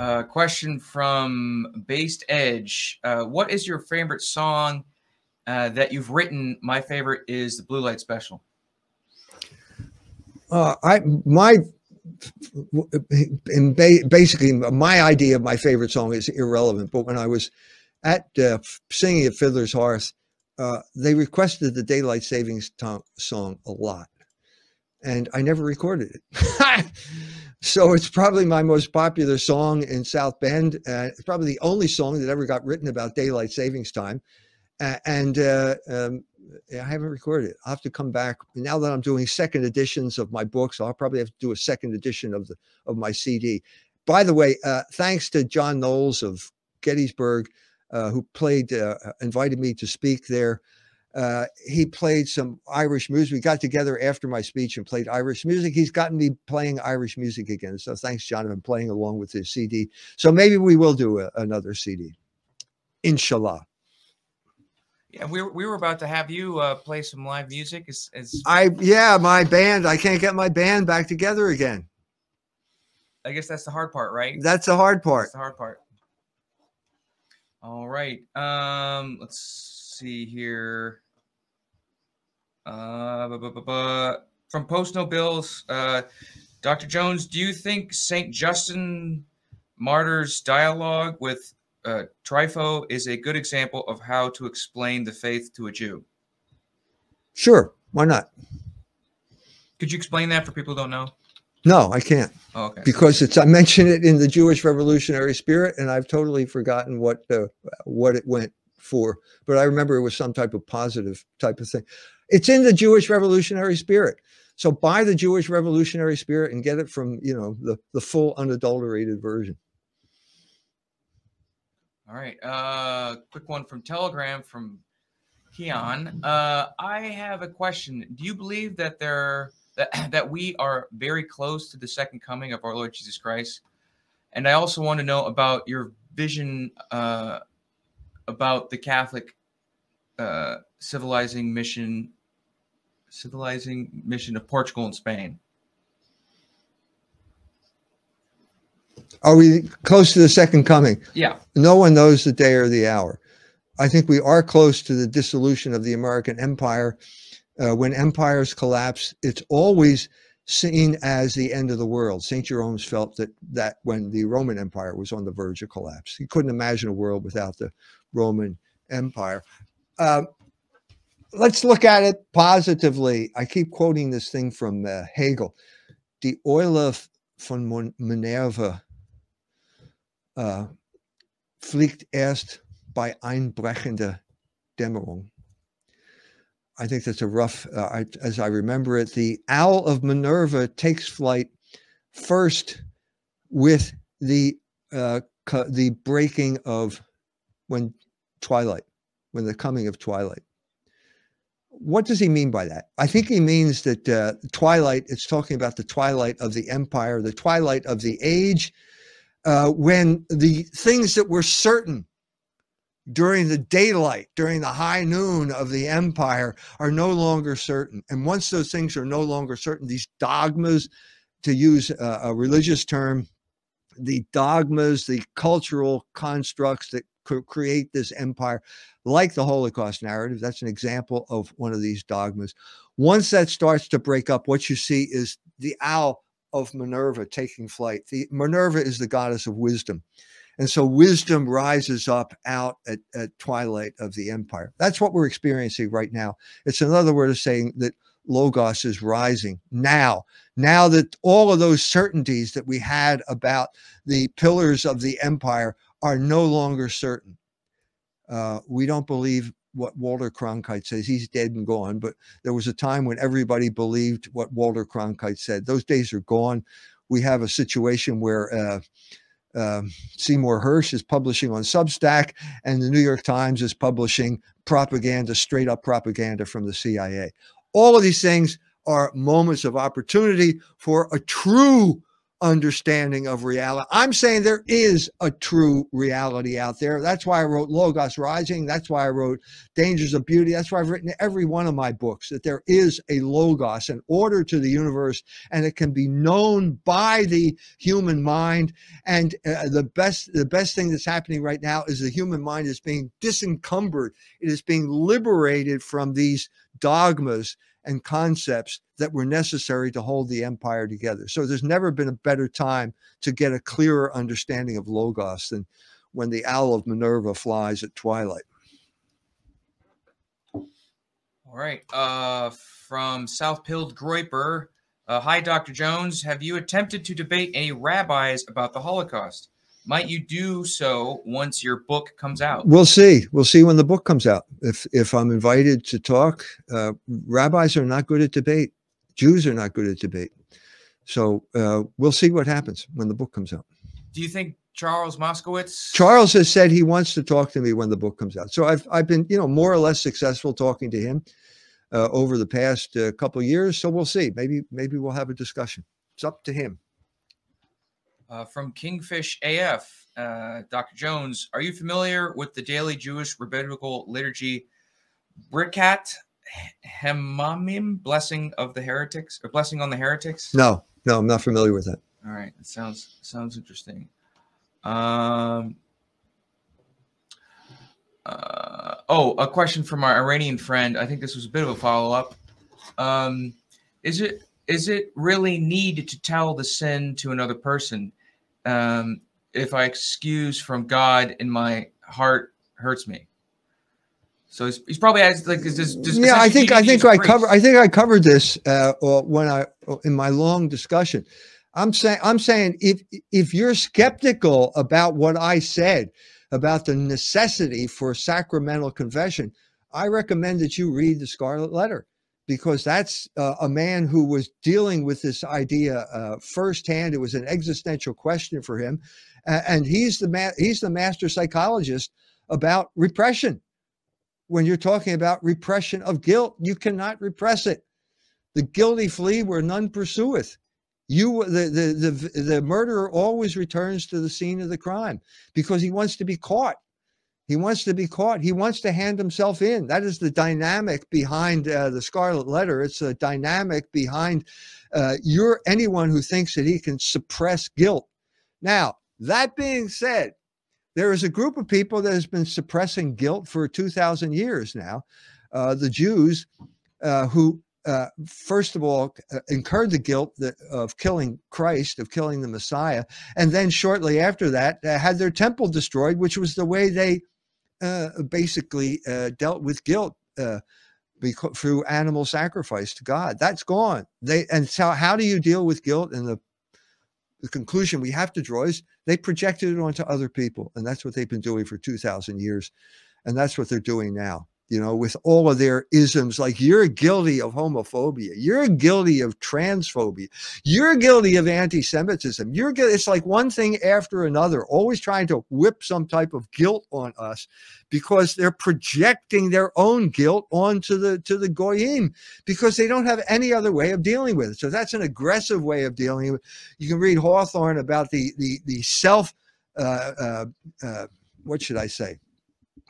Uh, question from Based Edge. Uh, what is your favorite song uh, that you've written? My favorite is the Blue Light Special. Uh, I my in ba- basically my idea of my favorite song is irrelevant. But when I was at uh, singing at Fiddler's Hearth, uh, they requested the daylight savings song a lot, and I never recorded it. (laughs) so it's probably my most popular song in South Bend. Uh, it's probably the only song that ever got written about daylight savings time, uh, and uh, um, I haven't recorded it. I'll have to come back now that I'm doing second editions of my books. I'll probably have to do a second edition of the of my CD. By the way, uh, thanks to John Knowles of Gettysburg, uh, who played, uh, invited me to speak there. Uh, he played some Irish music. We got together after my speech and played Irish music. He's gotten me playing Irish music again. So thanks, John. I'm playing along with his CD. So maybe we will do a, another CD. Inshallah. Yeah, we were, we were about to have you uh, play some live music. Is, is I yeah, my band. I can't get my band back together again. I guess that's the hard part, right? That's the hard part. That's the hard part. All right. Um, let's see here. Uh, bu- bu- bu- bu- from Post No Bills, uh, Dr. Jones, do you think Saint Justin Martyr's dialogue with uh, Trypho is a good example of how to explain the faith to a Jew? Sure, why not? Could you explain that for people who don't know? No, I can't. Oh, okay. Because it's I mentioned it in the Jewish Revolutionary Spirit, and I've totally forgotten what uh, what it went for. But I remember it was some type of positive type of thing. It's in the Jewish Revolutionary Spirit. So buy the Jewish Revolutionary Spirit and get it from you know the the full unadulterated version. All right. Uh, quick one from Telegram from Keon. Uh, I have a question. Do you believe that there that (clears throat) that we are very close to the second coming of our Lord Jesus Christ? And I also want to know about your vision uh, about the Catholic uh, civilizing mission, civilizing mission of Portugal and Spain. Are we close to the second coming? Yeah. No one knows the day or the hour. I think we are close to the dissolution of the American empire. Uh, when empires collapse, it's always seen as the end of the world. St. Jerome's felt that that when the Roman Empire was on the verge of collapse, he couldn't imagine a world without the Roman Empire. Uh, let's look at it positively. I keep quoting this thing from uh, Hegel. Die Eule von Minerva uh, fliegt erst bei einbrechender Dämmerung. I think that's a rough, uh, I, as I remember it. The owl of Minerva takes flight first with the uh, co- the breaking of when twilight, when the coming of twilight. What does he mean by that? I think he means that uh, twilight. It's talking about the twilight of the empire, the twilight of the age, uh, when the things that were certain during the daylight, during the high noon of the empire, are no longer certain. And once those things are no longer certain, these dogmas, to use a, a religious term, the dogmas, the cultural constructs that cr- create this empire, like the Holocaust narrative, that's an example of one of these dogmas. Once that starts to break up, what you see is the owl of Minerva taking flight. The Minerva is the goddess of wisdom. And so wisdom rises up out at, at twilight of the empire. That's what we're experiencing right now. It's another word of saying that Logos is rising now. Now that all of those certainties that we had about the pillars of the empire are no longer certain. Uh, we don't believe what Walter Cronkite says. He's dead and gone, but there was a time when everybody believed what Walter Cronkite said. Those days are gone. We have a situation where uh, um, Seymour Hersh is publishing on Substack, and the New York Times is publishing propaganda, straight up propaganda from the CIA. All of these things are moments of opportunity for a true understanding of reality. I'm saying there is a true reality out there. That's why I wrote Logos Rising. That's why I wrote Dangers of Beauty. That's why I've written every one of my books that there is a Logos, an order to the universe, and it can be known by the human mind. And uh, the best, the best thing that's happening right now is the human mind is being disencumbered. It is being liberated from these dogmas and concepts that were necessary to hold the empire together. So there's never been a better time to get a clearer understanding of Logos than when the owl of Minerva flies at twilight. All right. Uh, from South Pilled Groiper. Uh, Hi, Dr. Jones. Have you attempted to debate any rabbis about the Holocaust? Might you do so once your book comes out? We'll see. We'll see when the book comes out. If if I'm invited to talk, uh, rabbis are not good at debate. Jews are not good at debate. So uh, we'll see what happens when the book comes out. Do you think Charles Moskowitz? Charles has said he wants to talk to me when the book comes out. So I've I've been you know more or less successful talking to him uh, over the past uh, couple of years. So we'll see. Maybe maybe we'll have a discussion. It's up to him. Uh, from Kingfish AF, uh, Dr. Jones, are you familiar with the daily Jewish rabbinical liturgy, Birkat HaMinim, blessing of the heretics, or blessing on the heretics? No, no, I'm not familiar with that. All right, it sounds sounds interesting. Um, uh, oh, a question from our Iranian friend. I think this was a bit of a follow up. Um, is it is it really need to tell the sin to another person? Um, if I excuse from God and my heart hurts me. So he's, he's probably as like is this, this yeah, I think I think I cover I think I covered this uh, or when I in my long discussion. I'm saying I'm saying if if you're skeptical about what I said about the necessity for sacramental confession, I recommend that you read the Scarlet Letter because that's uh, a man who was dealing with this idea uh, firsthand. It was an existential question for him, A- and he's the ma- he's the master psychologist about repression when you're talking about repression of guilt, you cannot repress it. The guilty flee where none pursueth. You, the, the, the, the murderer always returns to the scene of the crime because he wants to be caught. He wants to be caught. He wants to hand himself in. That is the dynamic behind uh, the Scarlet Letter. It's a dynamic behind uh, your anyone who thinks that he can suppress guilt. Now, that being said, there is a group of people that has been suppressing guilt for 2,000 years now. Uh, the Jews, uh, who uh, first of all uh, incurred the guilt that, of killing Christ, of killing the Messiah, and then shortly after that uh, had their temple destroyed, which was the way they basically uh, dealt with guilt. Because, through animal sacrifice to God, that's gone. They and so how do you deal with guilt? And the the conclusion we have to draw is they projected it onto other people and that's what they've been doing for 2000 years and that's what they're doing now you know with all of their isms like you're guilty of homophobia. You're guilty of transphobia. You're guilty of anti-semitism. You're guilty it's like one thing after another always trying to whip some type of guilt on us because they're projecting their own guilt onto the to the goyim because they don't have any other way of dealing with it. So that's an aggressive way of dealing with you can read hawthorne about the the the self uh, uh, uh, what should i say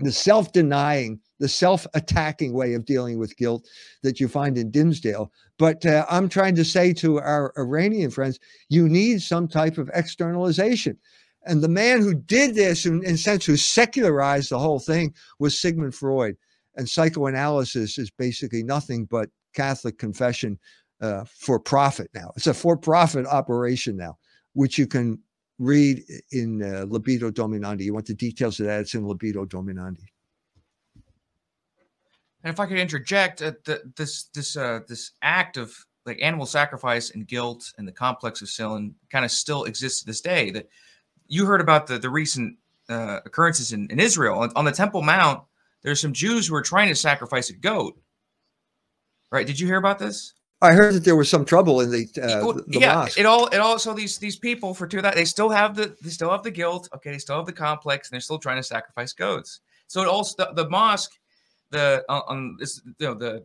the self-denying the self-attacking way of dealing with guilt that you find in Dimmesdale. But uh, I'm trying to say to our Iranian friends, you need some type of externalization. And the man who did this, in, in a sense, who secularized the whole thing, was Sigmund Freud. And psychoanalysis is basically nothing but Catholic confession uh, for profit now. It's a for-profit operation now, which you can read in uh, Libido Dominandi. You want the details of that? It's in Libido Dominandi. And if I could interject, uh, the, this this uh, this act of like animal sacrifice and guilt and the complex of sin kind of still exists to this day. That you heard about the the recent uh, occurrences in, in Israel on, on the Temple Mount. There's some Jews who are trying to sacrifice a goat. Right? Did you hear about this? I heard that there was some trouble in the uh, the, yeah, mosque. it all it all so these these people for two that they still have the they still have the guilt. Okay, they still have the complex, and they're still trying to sacrifice goats. So it also the, the mosque, the on, on this you know the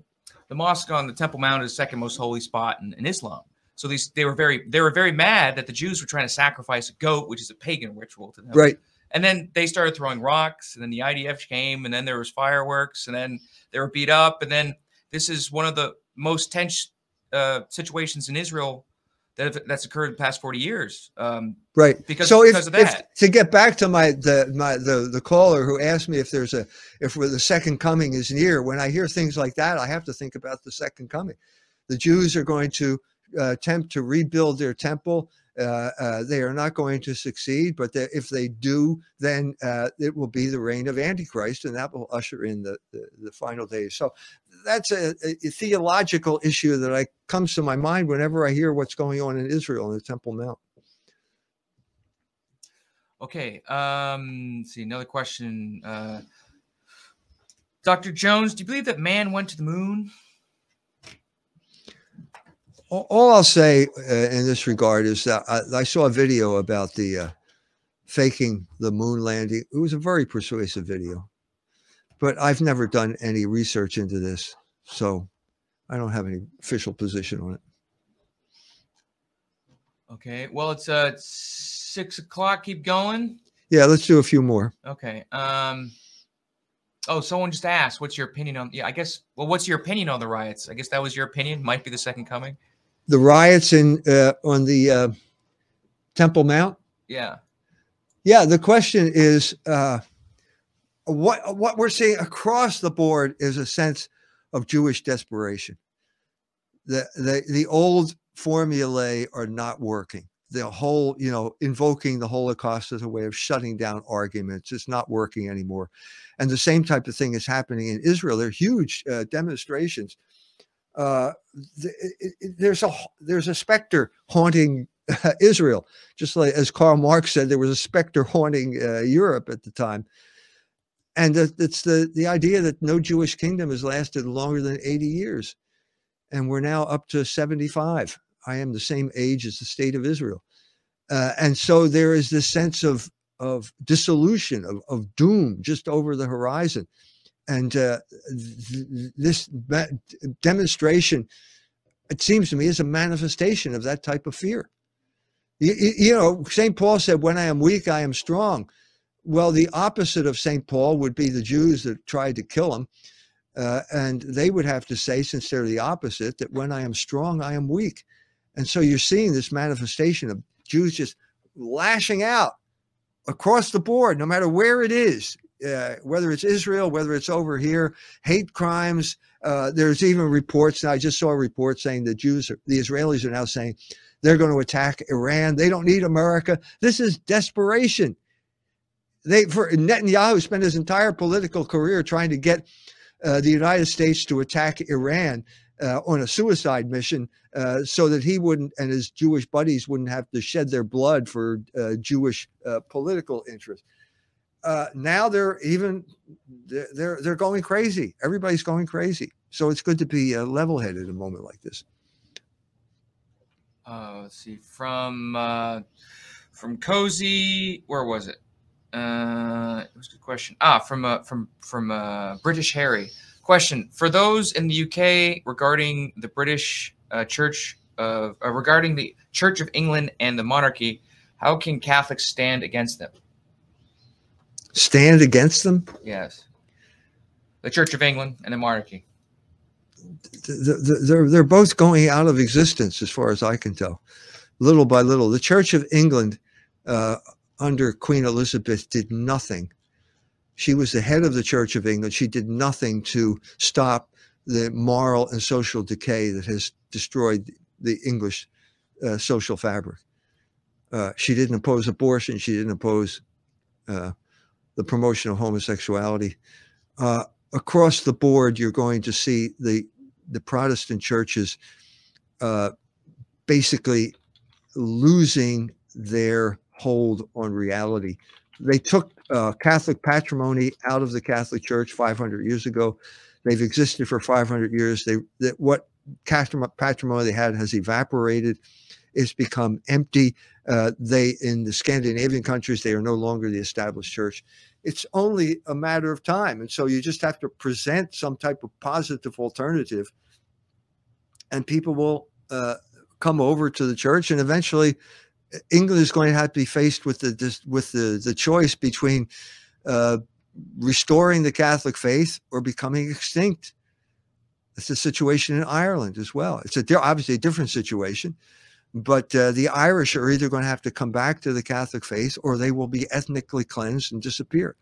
the mosque on the Temple Mount is the second most holy spot in, in Islam. So these they were very they were very mad that the Jews were trying to sacrifice a goat, which is a pagan ritual to them. Right. And then they started throwing rocks, and then the IDF came, and then there was fireworks, and then they were beat up, and then this is one of the most tense uh, situations in Israel that have, that's occurred in the past 40 years. Um, Right. Because, so if, because of if- that. to get back to my the my the the caller who asked me if there's a if the second coming is near, when I hear things like that, I have to think about the second coming. The Jews are going to uh, attempt to rebuild their temple Uh, uh, they are not going to succeed, but if they do, then uh, it will be the reign of Antichrist, and that will usher in the, the, the final days. So that's a, a, theological issue that I comes to my mind whenever I hear what's going on in Israel in the Temple Mount. Okay. Um, see another question. Uh, Dr. Jones, do you believe that man went to the moon? All I'll say uh, in this regard is that I, I saw a video about the uh, faking the moon landing. It was a very persuasive video, but I've never done any research into this, so I don't have any official position on it. Okay. Well, it's uh six o'clock. Keep going. Yeah, let's do a few more. Okay. Um. Oh, someone just asked, "What's your opinion on?" Yeah, I guess. Well, what's your opinion on the riots? I guess that was your opinion. Might be the second coming. The riots in uh, on the uh, Temple Mount. Yeah. Yeah. The question is, uh, what what we're seeing across the board is a sense of Jewish desperation. The the the old formulae are not working. The whole, you know, invoking the Holocaust as a way of shutting down arguments is not working anymore. And the same type of thing is happening in Israel. There are huge uh, demonstrations. Uh, there's a there's a specter haunting (laughs) Israel, just like as Karl Marx said, there was a specter haunting uh, Europe at the time. And it's the the idea that no Jewish kingdom has lasted longer than 80 years, and we're now up to 75 I am the same age as the state of Israel. Uh, and so there is this sense of of dissolution, of, of doom just over the horizon. And uh, th- this demonstration, it seems to me, is a manifestation of that type of fear. You, you know, St. Paul said, When I am weak, I am strong. Well, the opposite of St. Paul would be the Jews that tried to kill him. Uh, and they would have to say, since they're the opposite, that when I am strong, I am weak. And so you're seeing this manifestation of Jews just lashing out across the board, no matter where it is, uh, whether it's Israel, whether it's over here, hate crimes. Uh, there's even reports. I just saw a report saying the Jews, are, the Israelis are now saying they're going to attack Iran. They don't need America. This is desperation. They for Netanyahu spent his entire political career trying to get uh, the United States to attack Iran uh, on a suicide mission uh, so that he wouldn't and his Jewish buddies wouldn't have to shed their blood for uh, Jewish uh, political interests. Uh, now they're even they're they're going crazy. Everybody's going crazy. So it's good to be uh, level-headed in a moment like this. Uh, let's see from uh, from cozy. Where was it? Uh, it was a good question. Ah, from from from uh, British Harry. Question for those in the UK regarding the British uh, Church of uh, regarding the Church of England and the monarchy. How can Catholics stand against them? Stand against them? Yes. The Church of England and the monarchy. They're, they're both going out of existence, as far as I can tell, little by little. The Church of England, uh, under Queen Elizabeth, did nothing she was the head of the Church of England. She did nothing to stop the moral and social decay that has destroyed the English uh, social fabric. Uh, she didn't oppose abortion. She didn't oppose uh, the promotion of homosexuality. Uh, across the board, you're going to see the the Protestant churches uh, basically losing their hold on reality they took uh, Catholic patrimony out of the Catholic Church 500 years ago. They've existed for 500 years. They that what patrimony they had has evaporated. It's become empty. Uh, they in the Scandinavian countries they are no longer the established church. It's only a matter of time, and so you just have to present some type of positive alternative, and people will uh, come over to the church, and eventually England is going to have to be faced with the with the the choice between uh, restoring the Catholic faith or becoming extinct. It's the situation in Ireland as well. It's a obviously a different situation, but uh, the Irish are either going to have to come back to the Catholic faith or they will be ethnically cleansed and disappear.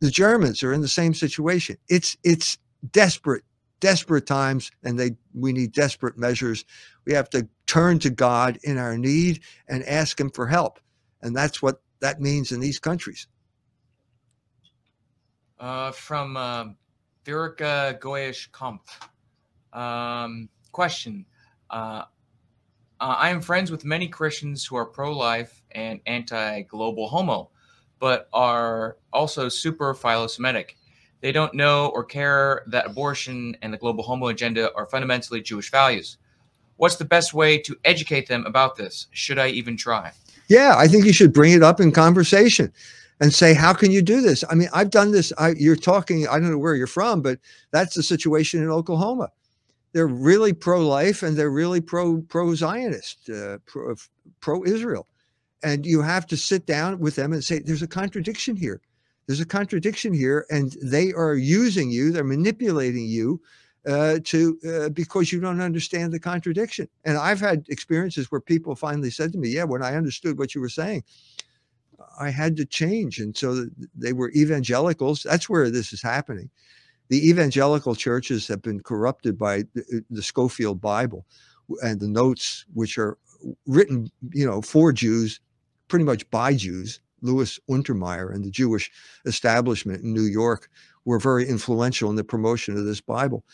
The Germans are in the same situation. It's it's desperate desperate times and they we need desperate measures. We have to turn to God in our need and ask him for help. And that's what that means in these countries. Uh, from uh, Virka Goyesh Kampf. Um, question. Uh, uh, I am friends with many Christians who are pro life and anti global homo, but are also super philo-Semitic. They don't know or care that abortion and the global homo agenda are fundamentally Jewish values. What's the best way to educate them about this? Should I even try? Yeah, I think you should bring it up in conversation and say, how can you do this? I mean, I've done this. I, you're talking, I don't know where you're from, but that's the situation in Oklahoma. They're really pro-life and they're really pro pro-Zionist, uh, pro, pro-Israel. And you have to sit down with them and say, there's a contradiction here. There's a contradiction here, and they are using you. They're manipulating you uh, to uh, because you don't understand the contradiction. And I've had experiences where people finally said to me, "Yeah, when I understood what you were saying, I had to change." And so they were evangelicals. That's where this is happening. The evangelical churches have been corrupted by the, uh, the Scofield Bible and the notes, which are written, you know, for Jews, pretty much by Jews. Louis Untermeyer and the Jewish establishment in New York were very influential in the promotion of this Bible.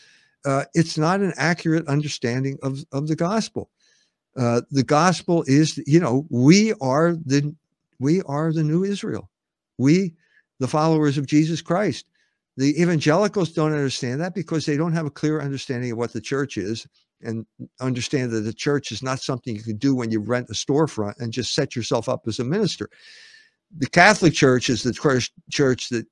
Uh, it's not an accurate understanding of, of the gospel. Uh, the gospel is, you know, we are the we are the new Israel. We, the followers of Jesus Christ. The evangelicals don't understand that because they don't have a clear understanding of what the church is and understand that the church is not something you can do when you rent a storefront and just set yourself up as a minister. The Catholic Church is the church that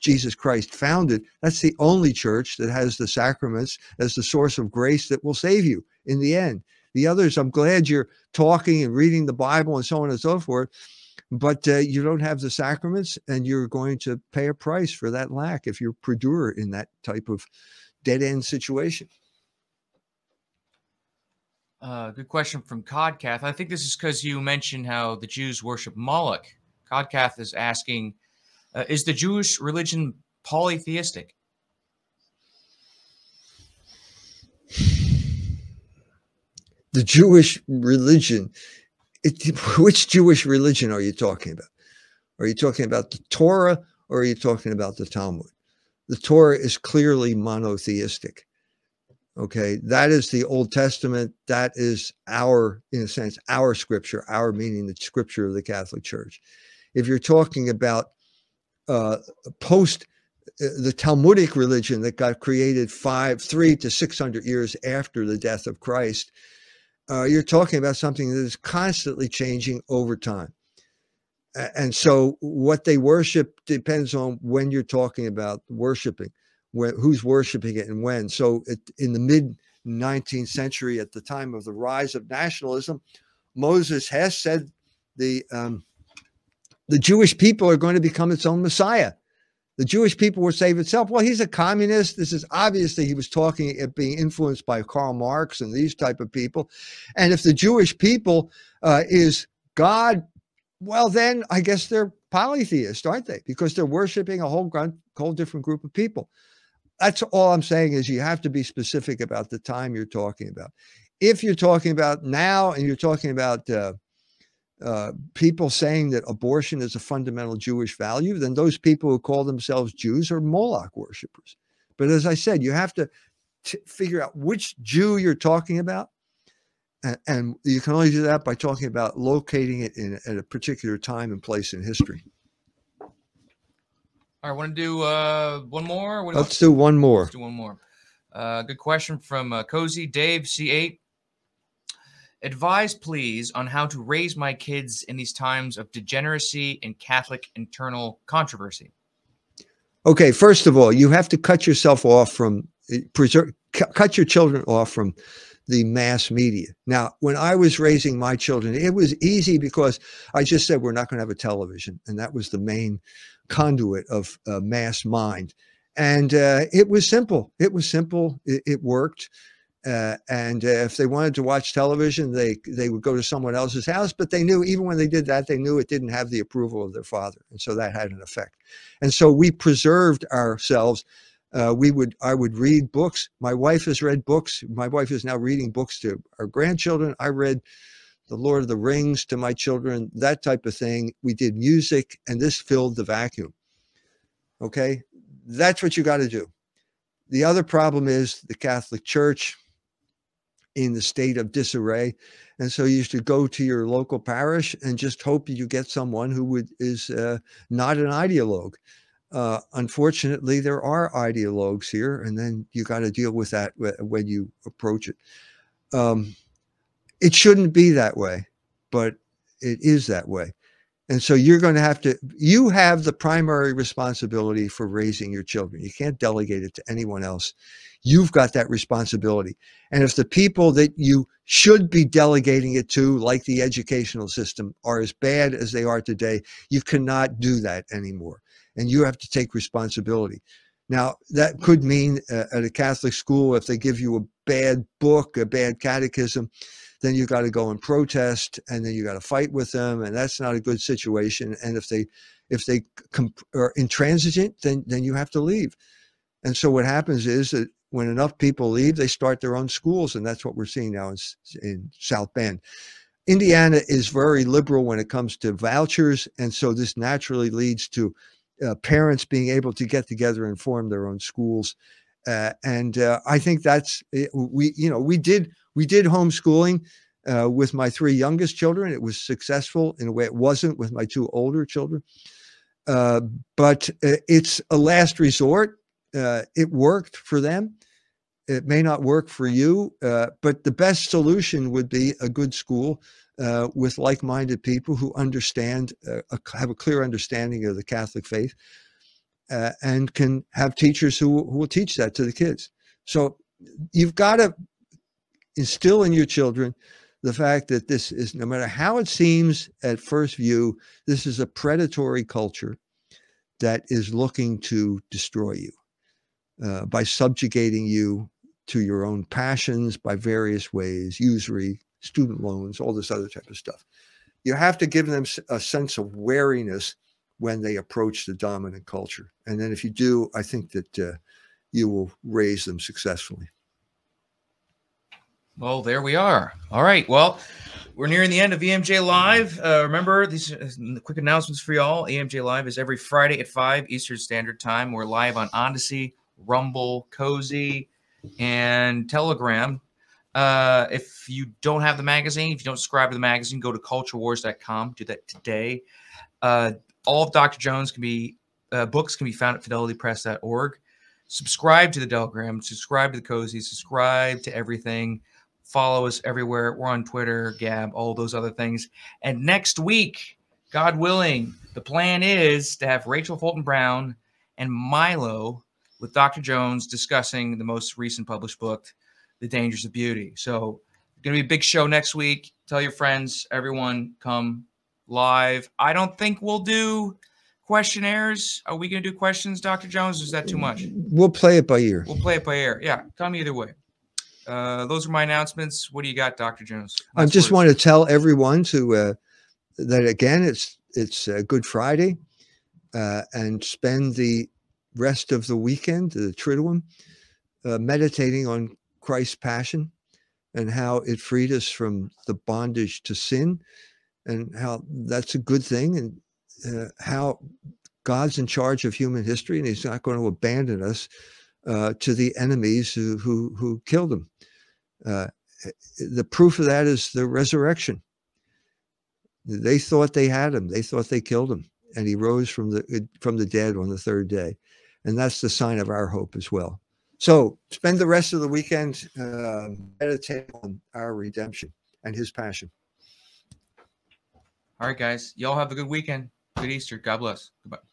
Jesus Christ founded. That's the only church that has the sacraments as the source of grace that will save you in the end. The others, I'm glad you're talking and reading the Bible and so on and so forth, but uh, you don't have the sacraments and you're going to pay a price for that lack if you're perdure in that type of dead end situation. Uh, good question from Codcath. I think this is because you mentioned how the Jews worship Moloch. Codcath is asking, uh, is the Jewish religion polytheistic? The Jewish religion, it, (laughs) which Jewish religion are you talking about? Are you talking about the Torah or are you talking about the Talmud? The Torah is clearly monotheistic. Okay, that is the Old Testament. That is our, in a sense, our scripture, our meaning the scripture of the Catholic Church. If you're talking about uh, post uh, the Talmudic religion that got created five, three to 600 years after the death of Christ, uh, you're talking about something that is constantly changing over time. And so what they worship depends on when you're talking about worshiping, who's worshiping it and when. So it, in the mid 19th century, at the time of the rise of nationalism, Moses Hess said the um, the Jewish people are going to become its own Messiah. The Jewish people will save itself. Well, he's a communist. This is obviously he was talking at being influenced by Karl Marx and these type of people. And if the Jewish people uh, is God, well, then I guess they're polytheists, aren't they? Because they're worshiping a whole, whole different group of people. That's all I'm saying is you have to be specific about the time you're talking about. If you're talking about now and you're talking about uh, uh, people saying that abortion is a fundamental Jewish value, then those people who call themselves Jews are Moloch worshippers. But as I said, you have to t- figure out which Jew you're talking about. And, and, you can only do that by talking about locating it in at a particular time and place in history. All right, want to do uh, one more? Let's do one more. Let's do one more. Uh, good question from uh, Cozy Dave C8. Advise, please, on how to raise my kids in these times of degeneracy and Catholic internal controversy. Okay, first of all, you have to cut yourself off from eh, preserve, cut your children off from the mass media. Now, when I was raising my children, it was easy because I just said we're not going to have a television, and that was the main conduit of uh, mass mind. And uh, it was simple. It was simple. It, it worked. Uh, and uh, if they wanted to watch television, they they would go to someone else's house. But they knew even when they did that, they knew it didn't have the approval of their father, and so that had an effect. And so we preserved ourselves Uh, we would I would read books. My wife has read books. My wife is now reading books to our grandchildren. I read the Lord of the Rings to my children, that type of thing. We did music, and this filled the vacuum. Okay, that's what you got to do. The other problem is the Catholic Church in the state of disarray. And so you should go to your local parish and just hope you get someone who would is uh, not an ideologue. Uh, unfortunately, there are ideologues here, and then you got to deal with that when you approach it. Um, it shouldn't be that way, but it is that way. And so you're going to have to, you have the primary responsibility for raising your children. You can't delegate it to anyone else. You've got that responsibility. And if the people that you should be delegating it to, like the educational system, are as bad as they are today, you cannot do that anymore. And you have to take responsibility. Now, that could mean uh, at a Catholic school, if they give you a bad book, a bad catechism, then you got to go and protest and then you got to fight with them and that's not a good situation and if they if they comp- are intransigent then then you have to leave. And so what happens is that when enough people leave they start their own schools and that's what we're seeing now in, in south bend. Indiana is very liberal when it comes to vouchers and so this naturally leads to uh, parents being able to get together and form their own schools. Uh, and uh, I think that's eh, we you know we did we did homeschooling uh, with my three youngest children. It was successful in a way it wasn't with my two older children. Uh, but uh, it's a last resort. Uh, it worked for them. It may not work for you, but the best solution would be a good school with like-minded people who understand, a, have a clear understanding of the Catholic faith uh, and can have teachers who, who will teach that to the kids. So you've got to instill in your children the fact that this is, no matter how it seems at first view, this is a predatory culture that is looking to destroy you uh, by subjugating you to your own passions by various ways, usury, student loans, all this other type of stuff. You have to give them a sense of wariness when they approach the dominant culture. And then if you do, I think that uh, you will raise them successfully. Well, there we are. All right. Well, we're nearing the end of EMJ Live. Uh, remember, these uh, quick announcements for y'all. EMJ Live is every Friday at 5 Eastern Standard Time. We're live on Odysee, Rumble, Cozy, and Telegram. Uh, if you don't have the magazine, if you don't subscribe to the magazine, go to culturewars.com. Do that today. Uh, all of Dr. Jones can be uh, books can be found at fidelitypress.org. Subscribe to the Telegram, subscribe to the Cozy, subscribe to everything. Follow us everywhere. We're on Twitter, Gab, all those other things. And next week, God willing, the plan is to have Rachel Fulton Brown and Milo with Dr. Jones discussing the most recent published book, The Dangers of Beauty. So, going to be a big show next week. Tell your friends, everyone, come live. I don't think we'll do questionnaires. Are we going to do questions, Dr. Jones? is that too much? We'll play it by ear. We'll play it by ear. Yeah, come either way. Uh, those are my announcements. What do you got, Dr. Jones? I just want to tell everyone to uh, that again. It's it's uh, Good Friday, uh, and spend the rest of the weekend, the Triduum, uh, meditating on Christ's passion and how it freed us from the bondage to sin and how that's a good thing and uh, how God's in charge of human history and he's not going to abandon us uh, to the enemies who, who, who killed him. Uh, the proof of that is the resurrection. They thought they had him. They thought they killed him, and he rose from the from the dead on the third day, and that's the sign of our hope as well. So spend the rest of the weekend uh, meditating on our redemption and His passion. All right, guys. Y'all have a good weekend. Good Easter. God bless. Goodbye.